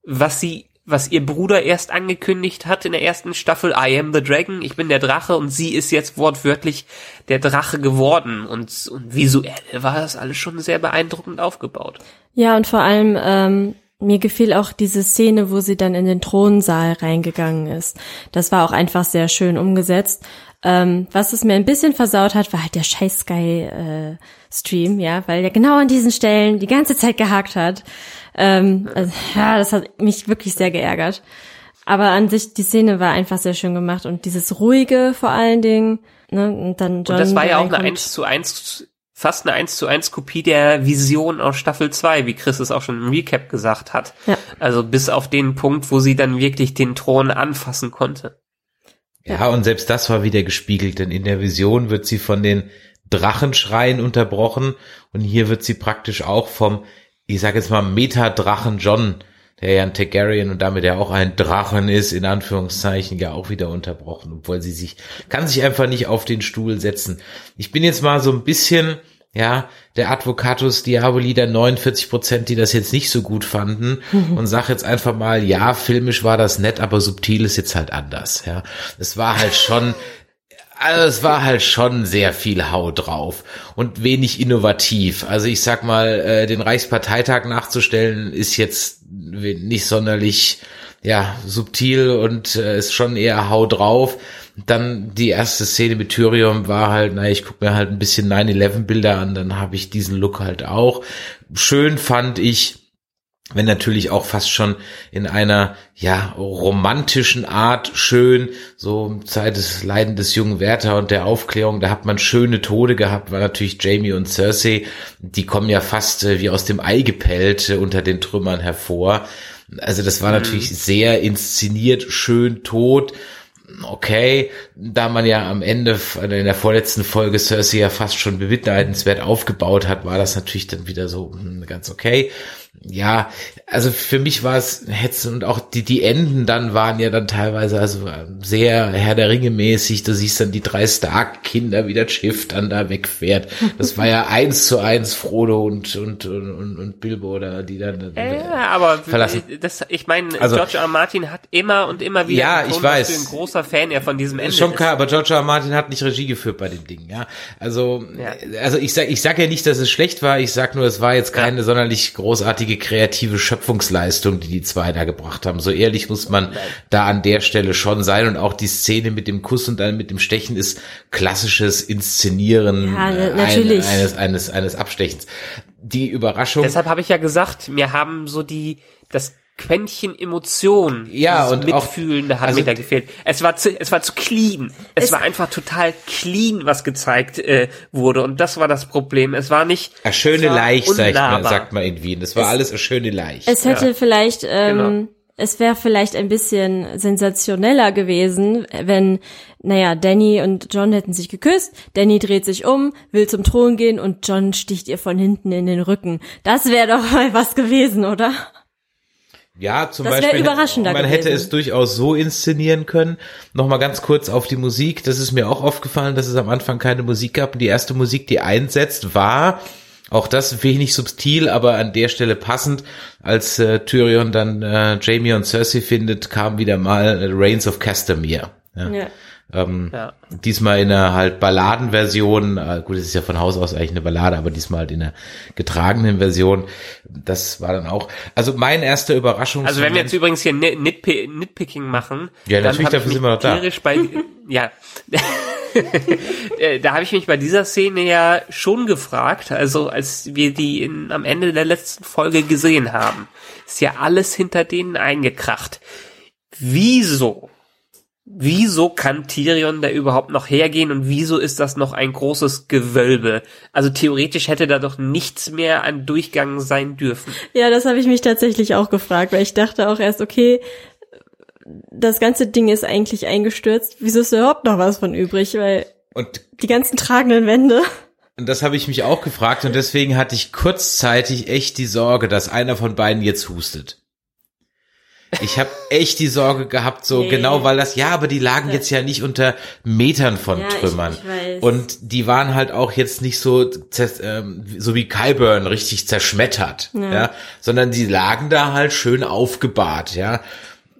was sie was ihr Bruder erst angekündigt hat in der ersten Staffel, I am the Dragon, ich bin der Drache und sie ist jetzt wortwörtlich der Drache geworden und, und visuell war das alles schon sehr beeindruckend aufgebaut. Ja, und vor allem, ähm, mir gefiel auch diese Szene, wo sie dann in den Thronsaal reingegangen ist. Das war auch einfach sehr schön umgesetzt. Ähm, was es mir ein bisschen versaut hat, war halt der scheiß Sky äh, Stream, ja, weil der genau an diesen Stellen die ganze Zeit gehakt hat. Ähm, also, ja, das hat mich wirklich sehr geärgert. Aber an sich, die Szene war einfach sehr schön gemacht und dieses ruhige vor allen Dingen. Ne, und dann John und das war ja auch eine 1 zu 1, fast eine 1 zu 1 Kopie der Vision aus Staffel 2, wie Chris es auch schon im Recap gesagt hat. Ja. Also bis auf den Punkt, wo sie dann wirklich den Thron anfassen konnte. Ja, und selbst das war wieder gespiegelt, denn in der Vision wird sie von den Drachenschreien unterbrochen und hier wird sie praktisch auch vom ich sage jetzt mal Meta-Drachen John, der ja ein Targaryen und damit ja auch ein Drachen ist, in Anführungszeichen, ja auch wieder unterbrochen, obwohl sie sich, kann sich einfach nicht auf den Stuhl setzen. Ich bin jetzt mal so ein bisschen, ja, der Advocatus Diaboli der 49 Prozent, die das jetzt nicht so gut fanden (laughs) und sag jetzt einfach mal, ja, filmisch war das nett, aber subtil ist jetzt halt anders, ja. Es war halt schon, also es war halt schon sehr viel Hau drauf und wenig innovativ. Also ich sag mal, äh, den Reichsparteitag nachzustellen ist jetzt nicht sonderlich ja subtil und äh, ist schon eher Hau drauf. Dann die erste Szene mit Tyrion war halt, naja, ich guck mir halt ein bisschen 9-11 Bilder an, dann habe ich diesen Look halt auch. Schön fand ich wenn natürlich auch fast schon in einer ja romantischen Art schön so Zeit des Leiden des jungen Werther und der Aufklärung da hat man schöne Tode gehabt war natürlich Jamie und Cersei die kommen ja fast äh, wie aus dem Ei gepellt äh, unter den Trümmern hervor. Also das war mhm. natürlich sehr inszeniert schön tot. Okay, da man ja am Ende in der vorletzten Folge Cersei ja fast schon bemitleidenswert aufgebaut hat, war das natürlich dann wieder so hm, ganz okay ja, also für mich war es Hetze und auch die, die Enden dann waren ja dann teilweise also sehr Herr der Ringe mäßig. Du siehst dann die drei Stark-Kinder, wie das Schiff dann da wegfährt. Das war ja eins zu eins Frodo und, und, und, und Bilbo oder die dann äh, ja, aber verlassen. Das, ich meine, also, George R. Martin hat immer und immer wieder ja, ich weiß. ein großer Fan ja von diesem Ende Schon klar, aber George R. R. Martin hat nicht Regie geführt bei dem Ding, ja. Also, ja. also ich sag, ich sag ja nicht, dass es schlecht war. Ich sag nur, es war jetzt keine ja. sonderlich großartige großartige kreative Schöpfungsleistung, die die zwei da gebracht haben. So ehrlich muss man da an der Stelle schon sein. Und auch die Szene mit dem Kuss und dann mit dem Stechen ist klassisches Inszenieren ja, natürlich. Ein, eines, eines, eines Abstechens. Die Überraschung. Deshalb habe ich ja gesagt, mir haben so die, das Quäntchen Emotion, ja und Mitfühlende hat also, mir da gefehlt. Es war zu, es war zu clean. Es, es war einfach total clean, was gezeigt äh, wurde und das war das Problem. Es war nicht a schöne Leicht, man, sagt man in Wien. Das war es, alles a schöne Leicht. Es hätte ja. vielleicht ähm, genau. es wäre vielleicht ein bisschen sensationeller gewesen, wenn, naja, Danny und John hätten sich geküsst, Danny dreht sich um, will zum Thron gehen und John sticht ihr von hinten in den Rücken. Das wäre doch mal was gewesen, oder? Ja, zum das Beispiel, überraschender man gewesen. hätte es durchaus so inszenieren können. Nochmal ganz kurz auf die Musik. Das ist mir auch aufgefallen, dass es am Anfang keine Musik gab. Und die erste Musik, die einsetzt, war auch das wenig subtil, aber an der Stelle passend. Als äh, Tyrion dann äh, Jamie und Cersei findet, kam wieder mal Reigns of Castamere. Ja. ja. Ähm, ja. Diesmal in einer halt Balladenversion, äh, gut, es ist ja von Haus aus eigentlich eine Ballade, aber diesmal halt in einer getragenen Version. Das war dann auch, also mein erster Überraschung. Also wenn wir jetzt übrigens hier Nitp Nitpicking machen, ja, natürlich dafür sind wir noch da. Bei, ja, (laughs) äh, da habe ich mich bei dieser Szene ja schon gefragt, also als wir die in, am Ende der letzten Folge gesehen haben, ist ja alles hinter denen eingekracht. Wieso wieso kann Tyrion da überhaupt noch hergehen und wieso ist das noch ein großes Gewölbe? Also theoretisch hätte da doch nichts mehr an Durchgang sein dürfen. Ja, das habe ich mich tatsächlich auch gefragt, weil ich dachte auch erst, okay, das ganze Ding ist eigentlich eingestürzt. Wieso ist da überhaupt noch was von übrig? Weil und die ganzen tragenden Wände. Und das habe ich mich auch gefragt und deswegen hatte ich kurzzeitig echt die Sorge, dass einer von beiden jetzt hustet. Ich habe echt die Sorge gehabt, so Nee. genau, weil das, ja, aber die lagen jetzt ja nicht unter Metern von Ja, ich- Trümmern. ich weiß. Und die waren halt auch jetzt nicht so, ähm, so wie Kyburn richtig zerschmettert, ja. sondern die lagen da halt schön aufgebahrt, ja.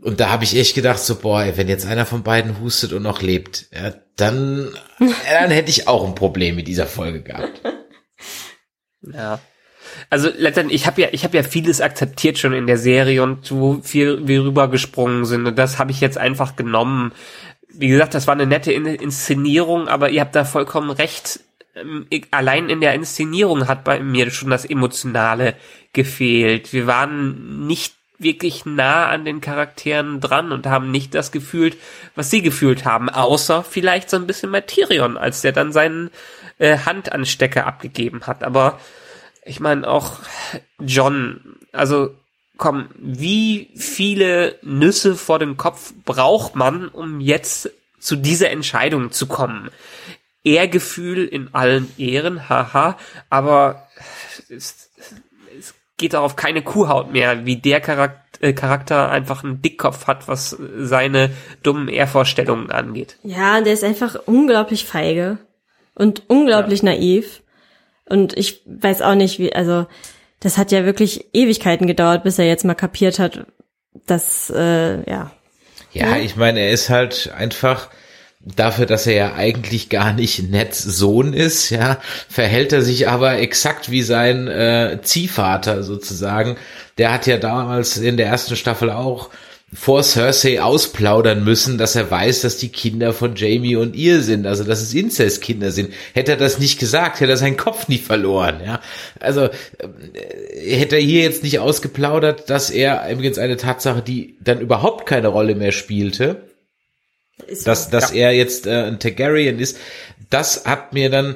Und da habe ich echt gedacht, so, boah, ey, wenn jetzt einer von beiden hustet und noch lebt, ja, dann, ja, (laughs) dann hätte ich auch ein Problem mit dieser Folge gehabt. Ja. Also letztendlich, ich habe ja, ich habe ja vieles akzeptiert schon in der Serie und wo viel wir rübergesprungen sind und das habe ich jetzt einfach genommen. Wie gesagt, das war eine nette In Inszenierung, aber ihr habt da vollkommen recht. Ähm, Allein in der Inszenierung hat bei mir schon das Emotionale gefehlt. Wir waren nicht wirklich nah an den Charakteren dran und haben nicht das gefühlt, was sie gefühlt haben, außer vielleicht so ein bisschen bei Tyrion, als der dann seinen äh, Handanstecker abgegeben hat. Aber ich meine auch John, also komm, wie viele Nüsse vor dem Kopf braucht man, um jetzt zu dieser Entscheidung zu kommen? Ehrgefühl in allen Ehren, haha, aber es, es geht darauf keine Kuhhaut mehr, wie der Charakter, äh, Charakter einfach einen Dickkopf hat, was seine dummen Ehrvorstellungen angeht. Ja, der ist einfach unglaublich feige und unglaublich naiv. Und ich weiß auch nicht, wie, also das hat ja wirklich Ewigkeiten gedauert, bis er jetzt mal kapiert hat, dass, äh, ja. Ja, ich meine, er ist halt einfach dafür, dass er ja eigentlich gar nicht Neds Sohn ist, ja, verhält er sich aber exakt wie sein äh, Ziehvater sozusagen. Der hat ja damals in der ersten Staffel auch vor Cersei ausplaudern müssen, dass er weiß, dass die Kinder von Jamie und ihr sind, also dass es Inzestkinder sind. Hätte er das nicht gesagt, hätte er seinen Kopf nicht verloren, ja. Also äh, hätte er hier jetzt nicht ausgeplaudert, dass er übrigens eine Tatsache, die dann überhaupt keine Rolle mehr spielte, Ist dass, dass er jetzt äh, ein Targaryen ist, das hat mir dann,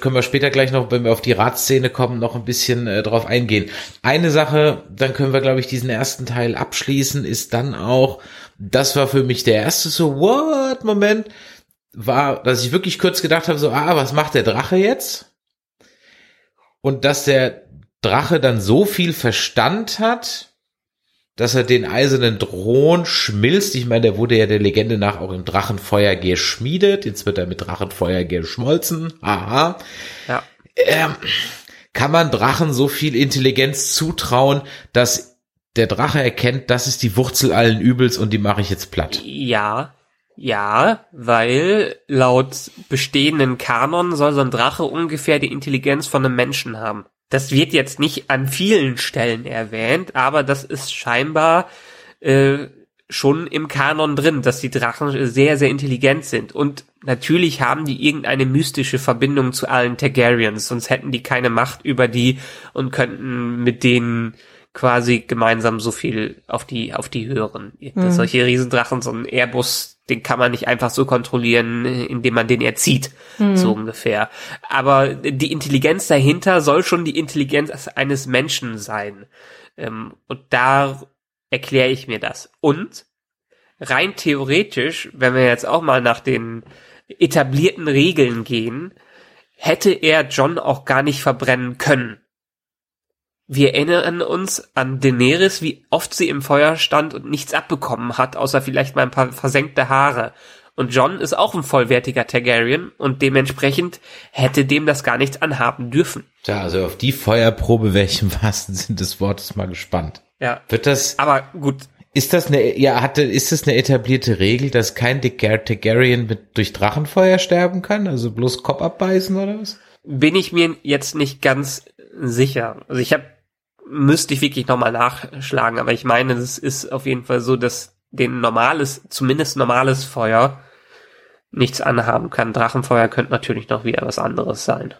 können wir später gleich noch, wenn wir auf die Ratsszene kommen, noch ein bisschen äh, drauf eingehen. Eine Sache, dann können wir, glaube ich, diesen ersten Teil abschließen, ist dann auch, das war für mich der erste so, what, Moment, war, dass ich wirklich kurz gedacht habe, so, ah, was macht der Drache jetzt? Und dass der Drache dann so viel Verstand hat, dass er den eisernen Thron schmilzt. Ich meine, der wurde ja der Legende nach auch im Drachenfeuer geschmiedet. Jetzt wird er mit Drachenfeuer geschmolzen. Aha. Ja. Ähm, kann man Drachen so viel Intelligenz zutrauen, dass der Drache erkennt, das ist die Wurzel allen Übels und die mache ich jetzt platt. Ja, ja, weil laut bestehenden Kanon soll so ein Drache ungefähr die Intelligenz von einem Menschen haben. Das wird jetzt nicht an vielen Stellen erwähnt, aber das ist scheinbar äh, schon im Kanon drin, dass die Drachen sehr, sehr intelligent sind. Und natürlich haben die irgendeine mystische Verbindung zu allen Targaryens, sonst hätten die keine Macht über die und könnten mit denen quasi gemeinsam so viel auf die auf die hören. Dass Solche Riesendrachen, so ein Airbus, den kann man nicht einfach so kontrollieren, indem man den erzieht, so ungefähr. Aber die Intelligenz dahinter soll schon die Intelligenz eines Menschen sein. Ähm, und da erkläre ich mir das. Und rein theoretisch, wenn wir jetzt auch mal nach den etablierten Regeln gehen, hätte er John auch gar nicht verbrennen können. Wir erinnern uns an Daenerys, wie oft sie im Feuer stand und nichts abbekommen hat, außer vielleicht mal ein paar versenkte Haare. Und John ist auch ein vollwertiger Targaryen und dementsprechend hätte dem das gar nichts anhaben dürfen. Tja, also auf die Feuerprobe, welchen (laughs) wahrsten Sinn des Wortes mal gespannt. Ja. Wird das, Aber gut, ist das eine, ja, hatte, ist das eine etablierte Regel, dass kein Targar- Targaryen mit durch Drachenfeuer sterben kann? Also bloß Kopf abbeißen oder was? bin ich mir jetzt nicht ganz sicher. Also ich habe müsste ich wirklich nochmal nachschlagen, aber ich meine, es ist auf jeden Fall so, dass den normales, zumindest normales Feuer nichts anhaben kann. Drachenfeuer könnte natürlich noch wieder was anderes sein.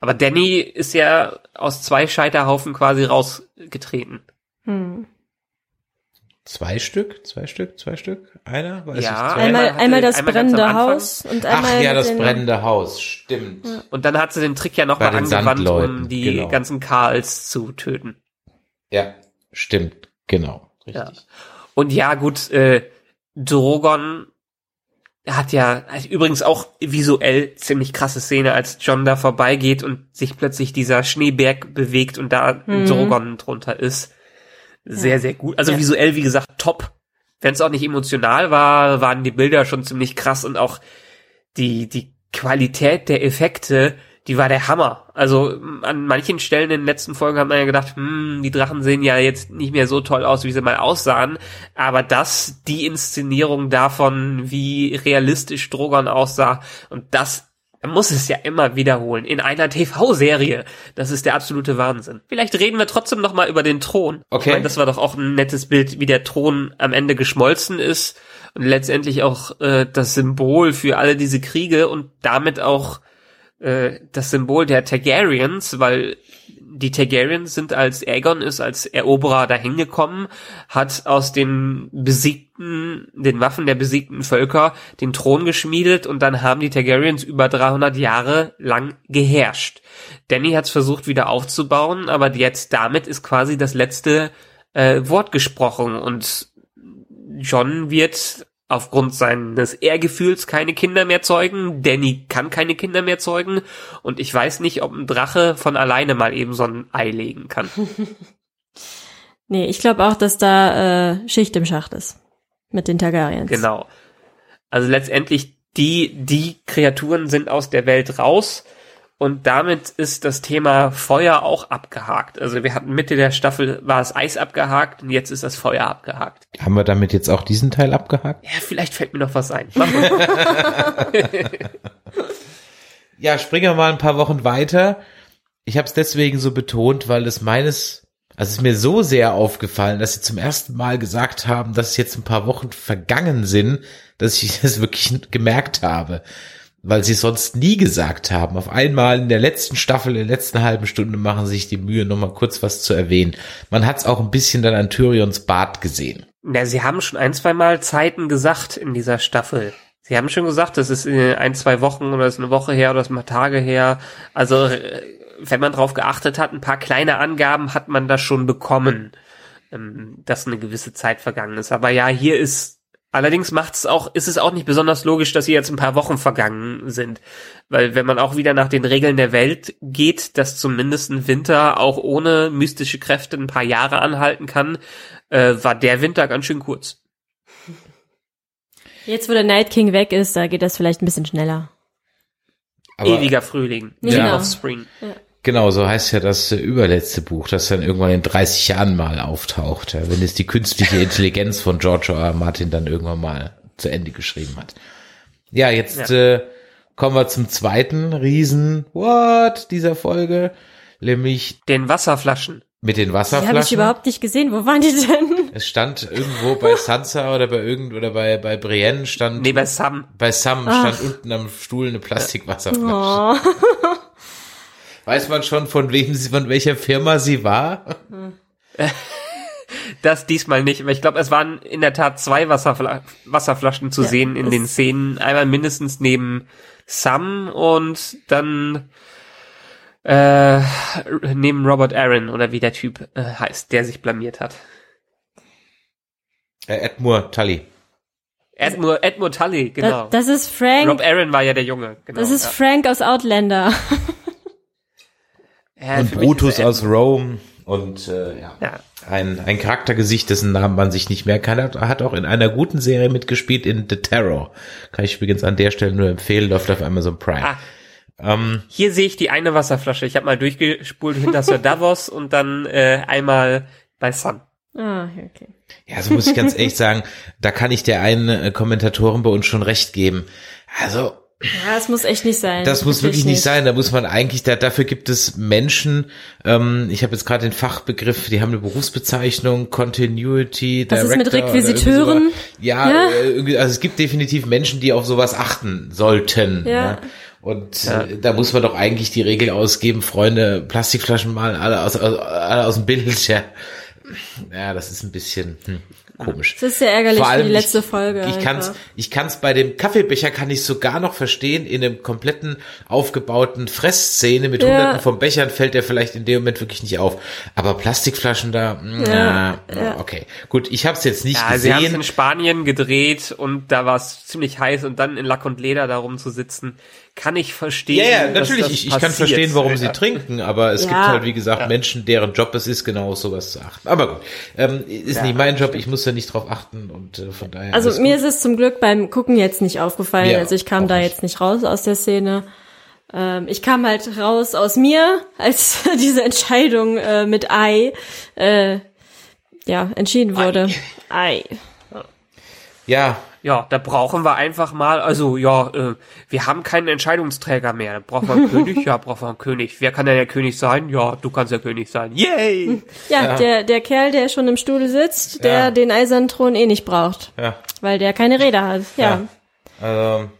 Aber Danny ist ja aus zwei Scheiterhaufen quasi rausgetreten. Hm. Zwei Stück? Zwei Stück? Zwei Stück? Einer? Weiß Ja, ich, zwei? Einmal, hatte- einmal das einmal brennende. Haus und einmal Ach ja, das den, brennende Haus. Stimmt. Und dann hat sie den Trick ja nochmal angewandt, um die genau. ganzen Karls zu töten. Ja, stimmt. Genau. Richtig. Ja. Und ja, gut, äh, Drogon hat ja also übrigens auch visuell ziemlich krasse Szene, als John da vorbeigeht und sich plötzlich dieser Schneeberg bewegt und da Mhm. Drogon drunter ist. Sehr, sehr gut. Also Ja. visuell, wie gesagt, top. Wenn es auch nicht emotional war, waren die Bilder schon ziemlich krass und auch die, die Qualität der Effekte, die war der Hammer. Also m, an manchen Stellen in den letzten Folgen hat man ja gedacht, hm, die Drachen sehen ja jetzt nicht mehr so toll aus, wie sie mal aussahen. Aber das, die Inszenierung davon, wie realistisch Drogon aussah und das man muss es ja immer wiederholen in einer TV-Serie. Das ist der absolute Wahnsinn. Vielleicht reden wir trotzdem noch mal über den Thron. Okay. Ich meine, das war doch auch ein nettes Bild, wie der Thron am Ende geschmolzen ist und letztendlich auch äh, das Symbol für alle diese Kriege und damit auch äh, das Symbol der Targaryens, weil die Targaryens sind als Aegon ist als Eroberer dahin gekommen, hat aus den besiegten, den Waffen der besiegten Völker den Thron geschmiedet und dann haben die Targaryens über 300 Jahre lang geherrscht. Danny hat es versucht wieder aufzubauen, aber jetzt damit ist quasi das letzte äh, Wort gesprochen und John wird aufgrund seines Ehrgefühls keine Kinder mehr zeugen. Danny kann keine Kinder mehr zeugen. Und ich weiß nicht, ob ein Drache von alleine mal eben so ein Ei legen kann. (laughs) Nee, ich glaube auch, dass da äh, Schicht im Schacht ist. Mit den Targaryens. Genau. Also letztendlich die, die Kreaturen sind aus der Welt raus. Und damit ist das Thema Feuer auch abgehakt. Also wir hatten Mitte der Staffel war das Eis abgehakt und jetzt ist das Feuer abgehakt. Haben wir damit jetzt auch diesen Teil abgehakt? Ja, vielleicht fällt mir noch was ein. (laughs) Ja, springen wir mal ein paar Wochen weiter. Ich habe es deswegen so betont, weil es meines, also es ist mir so sehr aufgefallen, dass sie zum ersten Mal gesagt haben, dass jetzt ein paar Wochen vergangen sind, dass ich (laughs) das wirklich gemerkt habe. Weil sie sonst nie gesagt haben. Auf einmal in der letzten Staffel, in der letzten halben Stunde machen sich die Mühe, nochmal kurz was zu erwähnen. Man hat es auch ein bisschen dann an Tyrions Bart gesehen. Na, sie haben schon ein, zwei Mal Zeiten gesagt in dieser Staffel. Sie haben schon gesagt, das ist in ein, zwei Wochen oder das ist eine Woche her oder das ist mal Tage her. Also, äh, wenn man drauf geachtet hat, ein paar kleine Angaben hat man da schon bekommen, ähm, dass eine gewisse Zeit vergangen ist. Aber ja, hier ist, allerdings macht es auch, ist es auch nicht besonders logisch, dass hier jetzt ein paar Wochen vergangen sind. Weil wenn man auch wieder nach den Regeln der Welt geht, dass zumindest ein Winter auch ohne mystische Kräfte ein paar Jahre anhalten kann, äh, war der Winter ganz schön kurz. Jetzt, wo der Night King weg ist, da geht das vielleicht ein bisschen schneller. Aber Ewiger Frühling. Ja. King Genau. Genau, so heißt ja das äh, überletzte Buch, das dann irgendwann in 30 Jahren mal auftaucht, ja, wenn es die künstliche (laughs) Intelligenz von George R. R. Martin dann irgendwann mal zu Ende geschrieben hat. Ja, jetzt Ja. Äh, kommen wir zum zweiten Riesen What dieser Folge, nämlich Den Wasserflaschen. mit den Die habe ich Wasserflaschen. überhaupt nicht gesehen. Wo waren die denn? es stand irgendwo bei (laughs) Sansa oder bei irgend oder bei bei Brienne stand Nee, bei Sam. bei Sam Ach. stand unten am Stuhl eine Plastikwasserflasche. Oh. (laughs) Weiß man schon von wem sie von welcher Firma sie war? (laughs) Das diesmal nicht, aber ich glaube, es waren in der Tat zwei Wasserfla Wasserflaschen zu Ja, sehen in den Szenen. Einmal mindestens neben Sam und dann äh, neben Robert Aaron oder wie der Typ äh, heißt, der sich blamiert hat. Äh, Edmure Tully. Edmure, Edmure Tully, genau. Das, das ist Frank. Rob Aaron war ja der Junge. Genau, das ist ja. Frank aus Outlander. (laughs) Ja, und Brutus aus Rome und äh, ja. Ja. Ein, ein Charaktergesicht, dessen Namen man sich nicht merken kann. Er hat auch in einer guten Serie mitgespielt in The Terror. Kann ich übrigens an der Stelle nur empfehlen, läuft auf Amazon Prime. Ah. Ähm, Hier sehe ich die eine Wasserflasche. Ich habe mal durchgespult hinter Sir (laughs) Davos und dann äh, einmal bei Sun. Ah, okay. ja, so muss ich ganz ehrlich (laughs) sagen, da kann ich der einen äh, Kommentatorin bei uns schon recht geben. Also, Ja, das muss echt nicht sein. Das muss wirklich nicht sein. Da muss man eigentlich, da, dafür gibt es Menschen, ähm, ich habe jetzt gerade den Fachbegriff, die haben eine Berufsbezeichnung, Continuity, Was ist Director. mit oder irgendwie Requisiteuren? Ja, Ja. Äh, irgendwie, also es gibt definitiv Menschen, die auf sowas achten sollten. Ja. Ne? Und äh, da muss man doch eigentlich die Regel ausgeben, Freunde, Plastikflaschen mal alle aus, aus, alle aus dem Bild. (laughs) Ja. ja, das ist ein bisschen. Hm. Komisch. Das ist sehr ärgerlich Vor für allem die letzte ich, Folge. Ich kann's, einfach. ich kann's bei dem Kaffeebecher kann ich sogar noch verstehen. In einem kompletten aufgebauten Fressszene mit Ja. hunderten von Bechern fällt der vielleicht in dem Moment wirklich nicht auf. Aber Plastikflaschen da, mm, Ja, ja, okay. Gut, ich habe es jetzt nicht Ja, sie haben es gesehen. in Spanien gedreht und da war es ziemlich heiß und dann in Lack und Leder darum zu sitzen, kann ich verstehen. Ja, ja, dass natürlich. das Ich, ich kann verstehen, warum Ja. sie trinken, aber es Ja. gibt halt, wie gesagt, Menschen, deren Job es ist, genau auf sowas zu achten. Aber gut, ähm, ist Ja, nicht mein Job, ich muss da nicht drauf achten und äh, von daher. Also mir gut. ist es zum Glück beim Gucken jetzt nicht aufgefallen. Ja, also ich kam da nicht. jetzt nicht raus aus der Szene. Ähm, ich kam halt raus aus mir, als (laughs) diese Entscheidung äh, mit Ei äh, ja entschieden wurde. (laughs) Ei. Ja, Ja, da brauchen wir einfach mal, also ja, äh, wir haben keinen Entscheidungsträger mehr. Brauchen wir einen (laughs) König? Ja, brauchen wir einen König. Wer kann denn der König sein? Ja, du kannst der König sein. Yay! Ja, Der, der Kerl, der schon im Stuhl sitzt, der Ja. den eisernen Thron eh nicht braucht, ja. weil der keine Räder hat. Ja. Ja. Also,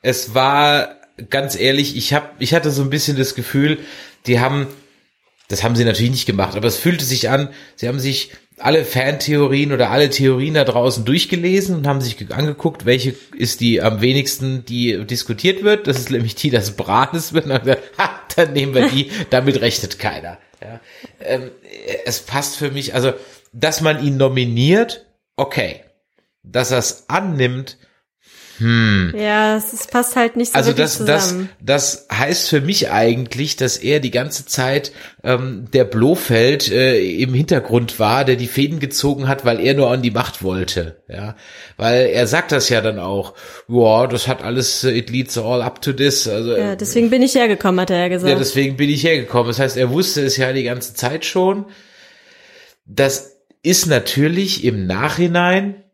es war ganz ehrlich, ich hab, ich hatte so ein bisschen das Gefühl, die haben, das haben sie natürlich nicht gemacht, aber es fühlte sich an, sie haben sich alle Fantheorien oder alle Theorien da draußen durchgelesen und haben sich ge- angeguckt, welche ist die am wenigsten, die diskutiert wird. Das ist nämlich die, dass Branes wird. Gesagt, ha, dann nehmen wir die, (laughs) damit rechnet keiner. Ja. Ähm, es passt für mich, also, dass man ihn nominiert, okay. Dass er es annimmt, Ja, es, passt halt nicht so also das, das, zusammen. das heißt für mich eigentlich, dass er die ganze Zeit ähm, der Blofeld äh, im Hintergrund war, der die Fäden gezogen hat, weil er nur an die Macht wollte. Ja, weil er sagt das ja dann auch. Ja, das hat alles, äh, it leads all up to this. Also ja, äh, deswegen bin ich hergekommen, hat er ja gesagt. ja, deswegen bin ich hergekommen. Das heißt, er wusste es ja die ganze Zeit schon. Das ist natürlich im Nachhinein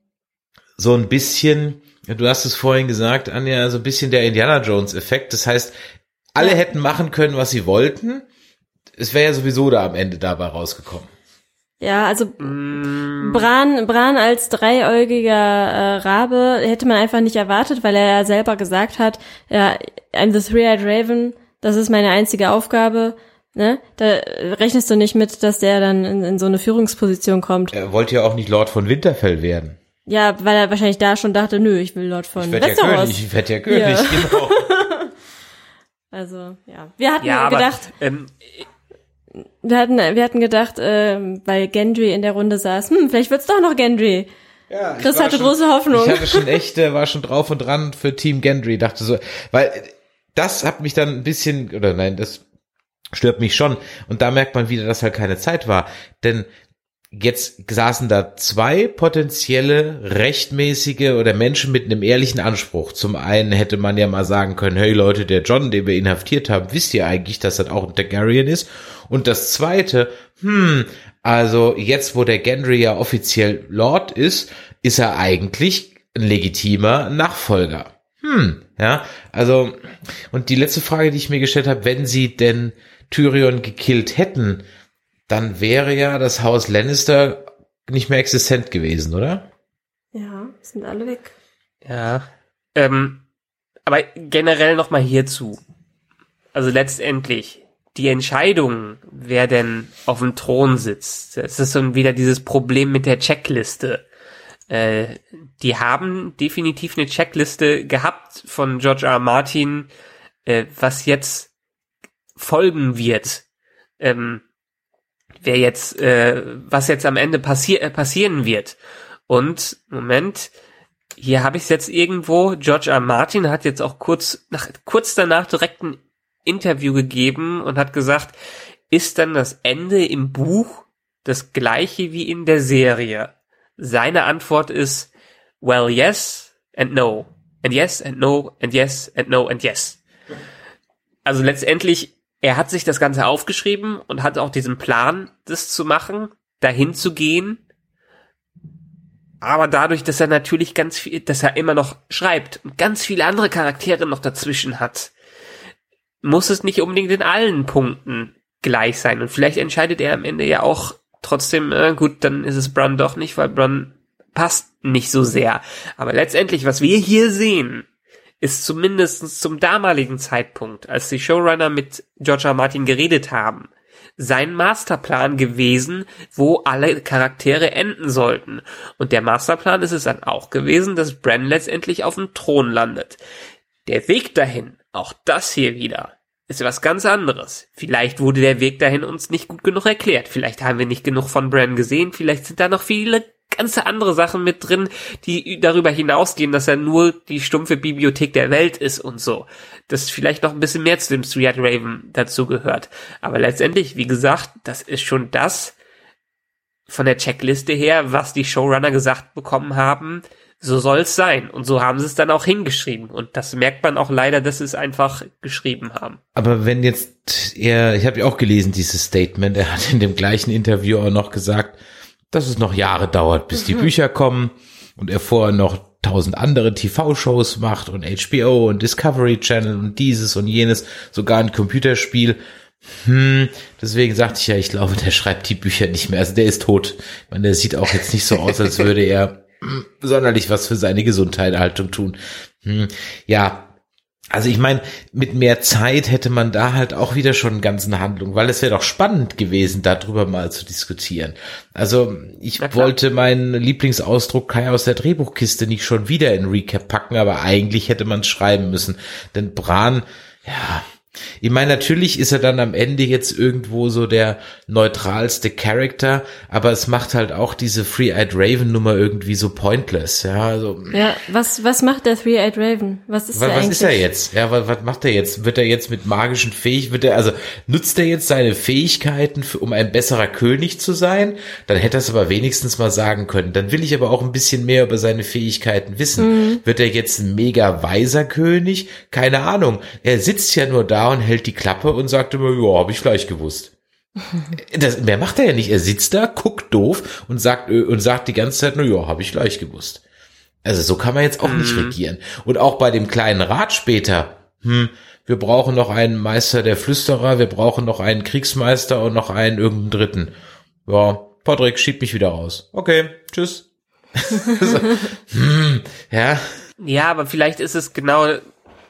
so ein bisschen, du hast es vorhin gesagt, Anja, so ein bisschen der Indiana Jones Effekt. Das heißt, alle hätten machen können, was sie wollten. Es wäre ja sowieso da am Ende dabei rausgekommen. Ja, also Mm, Bran, Bran als dreiäugiger äh, Rabe hätte man einfach nicht erwartet, weil er ja selber gesagt hat, ja, I'm the Three-Eyed Raven, das ist meine einzige Aufgabe. Ne? Da rechnest du nicht mit, dass der dann in, in so eine Führungsposition kommt. Er wollte ja auch nicht Lord von Winterfell werden. Ja, weil er wahrscheinlich da schon dachte, nö, ich will Lord von Ich werde ja Westeros. König, ich werde ja König, Ja. genau. (laughs) Also, ja. Wir hatten ja, aber gedacht, ähm, wir hatten, wir hatten gedacht, ähm, weil Gendry in der Runde saß, hm, vielleicht wird's doch noch Gendry. Ja, Chris hatte schon- große Hoffnung. Ich hatte schon echt, äh, war schon drauf und dran für Team Gendry, dachte so, weil äh, das hat mich dann ein bisschen, oder nein, das stört mich schon. Und da merkt man wieder, dass halt keine Zeit war. Denn jetzt saßen da zwei potenzielle rechtmäßige oder Menschen mit einem ehrlichen Anspruch. Zum einen hätte man ja mal sagen können, hey Leute, der John, den wir inhaftiert haben, wisst ihr eigentlich, dass das auch ein Targaryen ist? Und das zweite, hm, also jetzt, wo der Gendry ja offiziell Lord ist, ist er eigentlich ein legitimer Nachfolger. Hm, ja, also, und die letzte Frage, die ich mir gestellt habe, wenn sie denn Tyrion gekillt hätten, dann wäre ja das Haus Lannister nicht mehr existent gewesen, oder? Ja, sind alle weg. ja. Ähm, aber generell nochmal hierzu. Also letztendlich, die Entscheidung, wer denn auf dem Thron sitzt, es ist dann wieder dieses Problem mit der Checkliste. Äh, die haben definitiv eine Checkliste gehabt von George R. R. Martin, äh, was jetzt folgen wird. Ähm, wer jetzt, äh, was jetzt am Ende passi äh, passieren wird. Und, Moment, hier habe ich es jetzt irgendwo, George R. Martin hat jetzt auch kurz, nach, kurz danach direkt ein Interview gegeben und hat gesagt, ist dann das Ende im Buch das gleiche wie in der Serie? Seine Antwort ist, well, yes and no. And yes and no and yes and no and yes. Also letztendlich, er hat sich das Ganze aufgeschrieben und hat auch diesen Plan, das zu machen, dahin zu gehen. Aber dadurch, dass er natürlich ganz viel, dass er immer noch schreibt und ganz viele andere Charaktere noch dazwischen hat, muss es nicht unbedingt in allen Punkten gleich sein. Und vielleicht entscheidet er am Ende ja auch trotzdem, äh, gut, dann ist es Bronn doch nicht, weil Bronn passt nicht so sehr. Aber letztendlich, was wir hier sehen, ist zumindest zum damaligen Zeitpunkt, als die Showrunner mit George R. Martin geredet haben, sein Masterplan gewesen, wo alle Charaktere enden sollten. Und der Masterplan ist es dann auch gewesen, dass Bran letztendlich auf dem Thron landet. Der Weg dahin, auch das hier wieder, ist was ganz anderes. Vielleicht wurde der Weg dahin uns nicht gut genug erklärt. Vielleicht haben wir nicht genug von Bran gesehen. Vielleicht sind da noch viele ganze andere Sachen mit drin, die darüber hinausgehen, dass er nur die stumpfe Bibliothek der Welt ist und so. Das vielleicht noch ein bisschen mehr zu dem Street Raven dazu gehört. Aber letztendlich, wie gesagt, das ist schon das von der Checkliste her, was die Showrunner gesagt bekommen haben, so soll's sein. Und so haben sie es dann auch hingeschrieben. Und das merkt man auch leider, dass sie es einfach geschrieben haben. Aber wenn jetzt er, ich habe ja auch gelesen, dieses Statement, er hat in dem gleichen Interview auch noch gesagt, dass es noch Jahre dauert, bis die mhm. Bücher kommen und er vorher noch tausend andere TV-Shows macht und HBO und Discovery Channel und dieses und jenes, sogar ein Computerspiel. Hm, deswegen sagte ich ja, ich glaube, der schreibt die Bücher nicht mehr. Also der ist tot. Ich meine, der sieht auch jetzt nicht so aus, als würde er (laughs) sonderlich was für seine Gesundheithaltung tun. Hm, ja, also ich meine, mit mehr Zeit hätte man da halt auch wieder schon einen ganzen Handlung, weil es wäre doch spannend gewesen, darüber mal zu diskutieren. Also ich wollte meinen Lieblingsausdruck Kai aus der Drehbuchkiste nicht schon wieder in Recap packen, aber eigentlich hätte man es schreiben müssen. Denn Bran, ja, ich meine, natürlich ist er dann am Ende jetzt irgendwo so der neutralste Charakter, aber es macht halt auch diese Free-Eyed Raven Nummer irgendwie so pointless, ja, also. Ja, was, was macht der Three-Eyed Raven? Was ist was, der was ist er jetzt? Ja, was, was macht er jetzt? Wird er jetzt mit magischen Fähigkeiten, wird er, also, nutzt er jetzt seine Fähigkeiten, für, um ein besserer König zu sein? Dann hätte er es aber wenigstens mal sagen können. Dann will ich aber auch ein bisschen mehr über seine Fähigkeiten wissen. Mhm. Wird er jetzt ein mega weiser König? Keine Ahnung. Er sitzt ja nur da und hält die Klappe und sagt immer, ja, habe ich gleich gewusst. Das, mehr macht er ja nicht. Er sitzt da, guckt doof und sagt, äh, und sagt die ganze Zeit, na ja, habe ich gleich gewusst. Also so kann man jetzt auch mhm. nicht regieren. Und auch bei dem kleinen Rat später, hm, wir brauchen noch einen Meister der Flüsterer, wir brauchen noch einen Kriegsmeister und noch einen irgendeinen Dritten. Ja, Patrick, schieb mich wieder raus. Okay, tschüss. (laughs) so, hm, ja. Ja, aber vielleicht ist es genau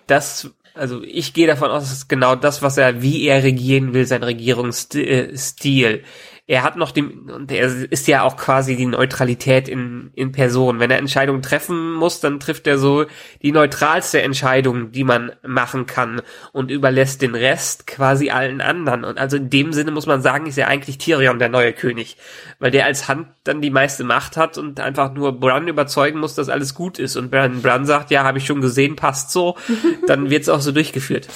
das, also ich gehe davon aus, dass genau das, was er, wie er regieren will, sein Regierungsstil er hat noch den, und er ist ja auch quasi die Neutralität in, in Person. Wenn er Entscheidungen treffen muss, dann trifft er so die neutralste Entscheidung, die man machen kann und überlässt den Rest quasi allen anderen. Und also in dem Sinne muss man sagen, ist er eigentlich Tyrion der neue König, weil der als Hand dann die meiste Macht hat und einfach nur Bran überzeugen muss, dass alles gut ist. Und wenn Bran sagt, ja, habe ich schon gesehen, passt so, (laughs) dann wird's auch so durchgeführt.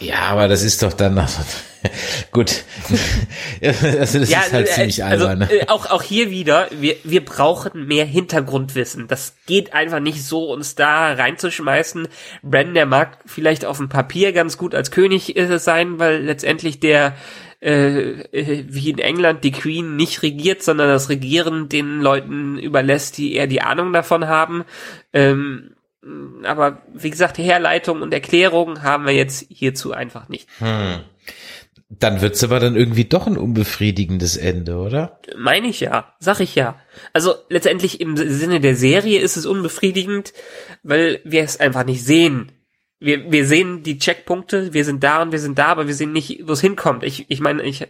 Ja, aber das ist doch dann noch (laughs) gut. also das ja, ist halt äh, ziemlich also, albern. Ne? Auch auch hier wieder, wir wir brauchen mehr Hintergrundwissen. Das geht einfach nicht so, uns da reinzuschmeißen. Bran, der mag vielleicht auf dem Papier ganz gut als König äh, sein, weil letztendlich der äh, äh, wie in England die Queen nicht regiert, sondern das Regieren den Leuten überlässt, die eher die Ahnung davon haben. Ähm, aber wie gesagt, Herleitung und Erklärung haben wir jetzt hierzu einfach nicht. Hm. Dann wird's aber dann irgendwie doch ein unbefriedigendes Ende, oder? Meine ich ja, sag ich ja. Also letztendlich im Sinne der Serie ist es unbefriedigend, weil wir es einfach nicht sehen. Wir, wir sehen die Checkpunkte, wir sind da und wir sind da, aber wir sehen nicht, wo es hinkommt. Ich, ich meine, ich,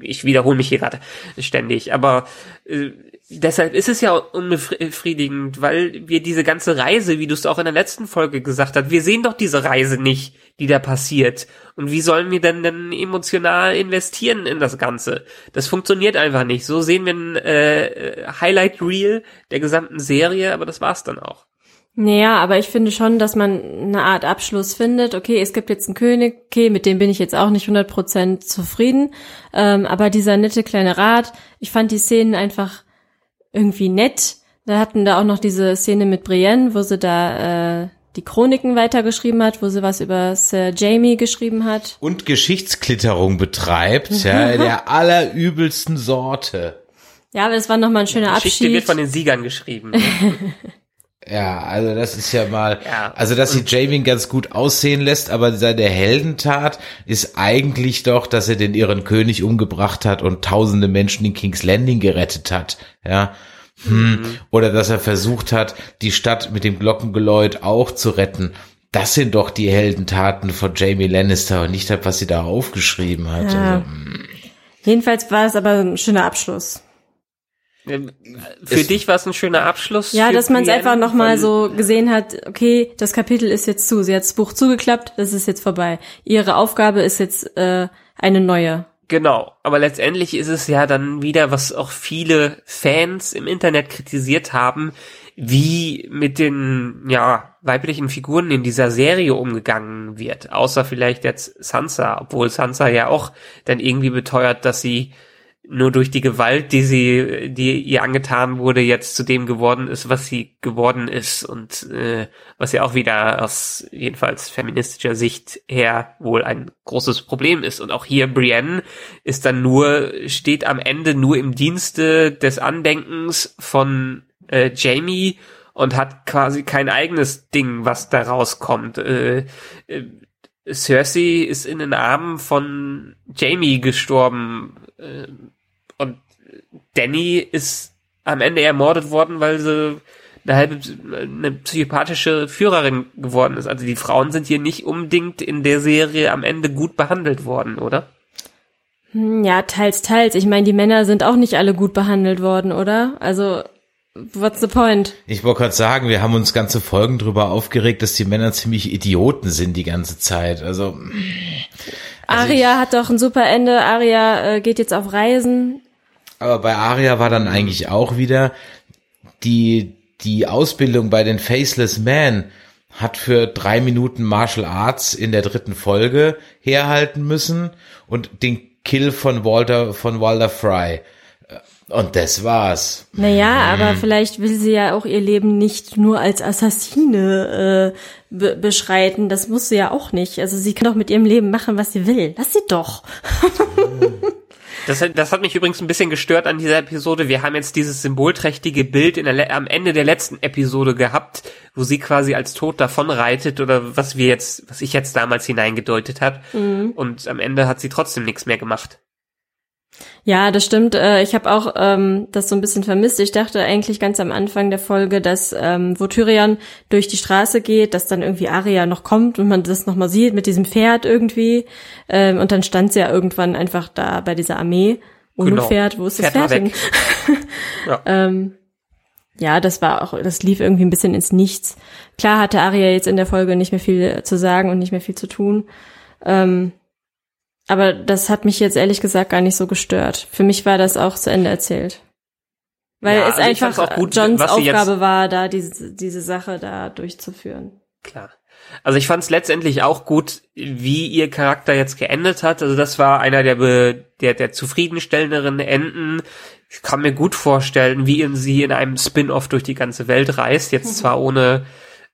ich wiederhole mich hier gerade ständig, aber äh, deshalb ist es ja unbefriedigend, weil wir diese ganze Reise, wie du es auch in der letzten Folge gesagt hast, wir sehen doch diese Reise nicht, die da passiert. Und wie sollen wir denn denn emotional investieren in das Ganze? Das funktioniert einfach nicht. So sehen wir ein äh, Highlight Reel der gesamten Serie, aber das war's dann auch. Naja, aber ich finde schon, dass man eine Art Abschluss findet. Okay, es gibt jetzt einen König, okay, mit dem bin ich jetzt auch nicht 100% zufrieden. Ähm, aber dieser nette kleine Rat, ich fand die Szenen einfach irgendwie nett. Da hatten da auch noch diese Szene mit Brienne, wo sie da äh, die Chroniken weitergeschrieben hat, wo sie was über Sir Jamie geschrieben hat. Und Geschichtsklitterung betreibt, (laughs) ja, der allerübelsten Sorte. Ja, aber das war nochmal ein schöner Abschied. Geschichte wird von den Siegern geschrieben. (laughs) Ja, also das ist ja mal, (laughs) ja. also dass sie Jamie ganz gut aussehen lässt, aber seine Heldentat ist eigentlich doch, dass er den ihren König umgebracht hat und tausende Menschen in King's Landing gerettet hat, ja. Hm. Mhm. Oder dass er versucht hat, die Stadt mit dem Glockengeläut auch zu retten. Das sind doch die Heldentaten von Jamie Lannister und nicht das, was sie da aufgeschrieben hat. Ja. Also, hm. Jedenfalls war es aber ein schöner Abschluss. Ähm, Für Es- dich war es ein schöner Abschluss. Ja, dass man es einfach nochmal so gesehen hat, okay, das Kapitel ist jetzt zu. Sie hat das Buch zugeklappt, das ist jetzt vorbei. Ihre Aufgabe ist jetzt äh, eine neue. Genau, aber letztendlich ist es ja dann wieder, was auch viele Fans im Internet kritisiert haben, wie mit den ja weiblichen Figuren in dieser Serie umgegangen wird. Außer vielleicht jetzt Sansa, obwohl Sansa ja auch dann irgendwie beteuert, dass sie nur durch die Gewalt, die sie, die ihr angetan wurde, jetzt zu dem geworden ist, was sie geworden ist und äh, was ja auch wieder aus jedenfalls feministischer Sicht her wohl ein großes Problem ist. Und auch hier Brienne ist dann nur, steht am Ende nur im Dienste des Andenkens von äh, Jamie und hat quasi kein eigenes Ding, was da rauskommt. Äh, äh, Cersei ist in den Armen von Jamie gestorben äh, und Danny ist am Ende ermordet worden, weil sie eine halbe eine psychopathische Führerin geworden ist. Also die Frauen sind hier nicht unbedingt in der Serie am Ende gut behandelt worden, oder? Hm, Ja, teils, teils. Ich meine, die Männer sind auch nicht alle gut behandelt worden, oder? Also, what's the point? Ich wollte gerade sagen, wir haben uns ganze Folgen drüber aufgeregt, dass die Männer ziemlich Idioten sind die ganze Zeit. Also, Aria hat doch ein super Ende. Aria äh, geht jetzt auf Reisen. Aber bei Arya war dann eigentlich auch wieder die, die Ausbildung bei den Faceless Men hat für drei Minuten Martial Arts in der dritten Folge herhalten müssen und den Kill von Walter, von Walter Fry. Und das war's. Naja, Mhm. aber vielleicht will sie ja auch ihr Leben nicht nur als Assassine äh, be beschreiten. Das muss sie ja auch nicht. Also sie kann doch mit ihrem Leben machen, was sie will. Lass sie doch. (laughs) Das, hat- das hat mich übrigens ein bisschen gestört an dieser Episode. Wir haben jetzt dieses symbolträchtige Bild in der, am Ende der letzten Episode gehabt, wo sie quasi als Tod davonreitet oder was wir jetzt, was ich jetzt damals hineingedeutet hat. Und am Ende hat sie trotzdem nichts mehr gemacht. Ja, das stimmt. Äh, Ich habe auch ähm, das so ein bisschen vermisst. Ich dachte eigentlich ganz am Anfang der Folge, dass ähm, wo Tyrion durch die Straße geht, dass dann irgendwie Arya noch kommt und man das nochmal sieht mit diesem Pferd irgendwie. Ähm, und dann stand sie ja irgendwann einfach da bei dieser Armee ohne Genau. Pferd. Wo ist das Pferd war Pferd. (laughs) Ja. ähm, ja, das war auch, das lief irgendwie ein bisschen ins Nichts. Klar hatte Arya jetzt in der Folge nicht mehr viel zu sagen und nicht mehr viel zu tun. Ähm, aber das hat mich jetzt ehrlich gesagt gar nicht so gestört. Für mich war das auch zu Ende erzählt. Weil Ja, es also einfach auch gut, Johns Aufgabe war, da diese, diese Sache da durchzuführen. Klar. Also ich fand es letztendlich auch gut, wie ihr Charakter jetzt geendet hat. Also das war einer der be, der, der zufriedenstellenderen Enden. Ich kann mir gut vorstellen, wie in sie in einem Spin-off durch die ganze Welt reist. Jetzt (laughs) zwar ohne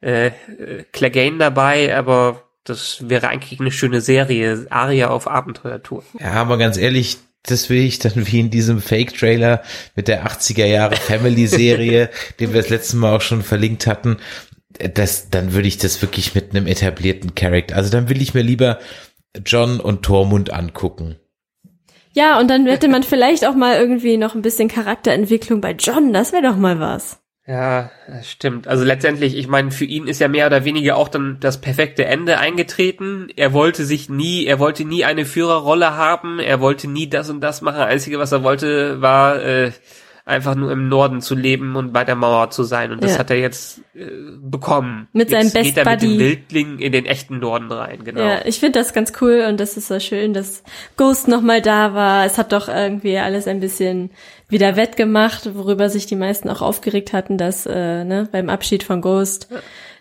äh, äh, Clegane dabei, aber das wäre eigentlich eine schöne Serie. Aria auf Abenteuertour. Ja, aber ganz ehrlich, das will ich dann wie in diesem Fake-Trailer mit der 80er Jahre Family-Serie, (laughs) den wir das letzte Mal auch schon verlinkt hatten. Das, dann würde ich das wirklich mit einem etablierten Charakter. Also dann will ich mir lieber John und Tormund angucken. Ja, und dann hätte man vielleicht auch mal irgendwie noch ein bisschen Charakterentwicklung bei John. Das wäre doch mal was. Ja, stimmt. Also letztendlich, ich meine, für ihn ist ja mehr oder weniger auch dann das perfekte Ende eingetreten. Er wollte sich nie, er wollte nie eine Führerrolle haben, er wollte nie das und das machen. Einzige, was er wollte, war äh, einfach nur im Norden zu leben und bei der Mauer zu sein. Und das Ja. hat er jetzt äh, bekommen. Mit jetzt seinem geht er mit Best dem Buddy. Wildling in den echten Norden rein, genau. Ja, ich finde das ganz cool und das ist so schön, dass Ghost nochmal da war. Es hat doch irgendwie alles ein bisschen wieder wettgemacht, worüber sich die meisten auch aufgeregt hatten, dass äh, ne, beim Abschied von Ghost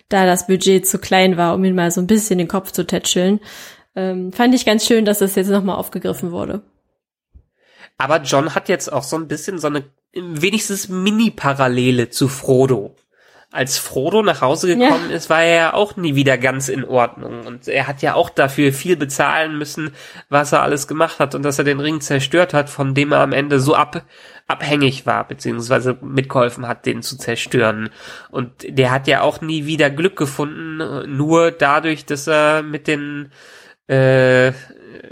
da das Budget zu klein war, um ihn mal so ein bisschen den Kopf zu tätscheln. Ähm, fand ich ganz schön, dass das jetzt nochmal aufgegriffen wurde. Aber John hat jetzt auch so ein bisschen so eine wenigstens Mini-Parallele zu Frodo. Als Frodo nach Hause gekommen ist, war er ja auch nie wieder ganz in Ordnung. Und er hat ja auch dafür viel bezahlen müssen, was er alles gemacht hat und dass er den Ring zerstört hat, von dem er am Ende so ab, abhängig war, beziehungsweise mitgeholfen hat, den zu zerstören. Und der hat ja auch nie wieder Glück gefunden, nur dadurch, dass er mit den, äh,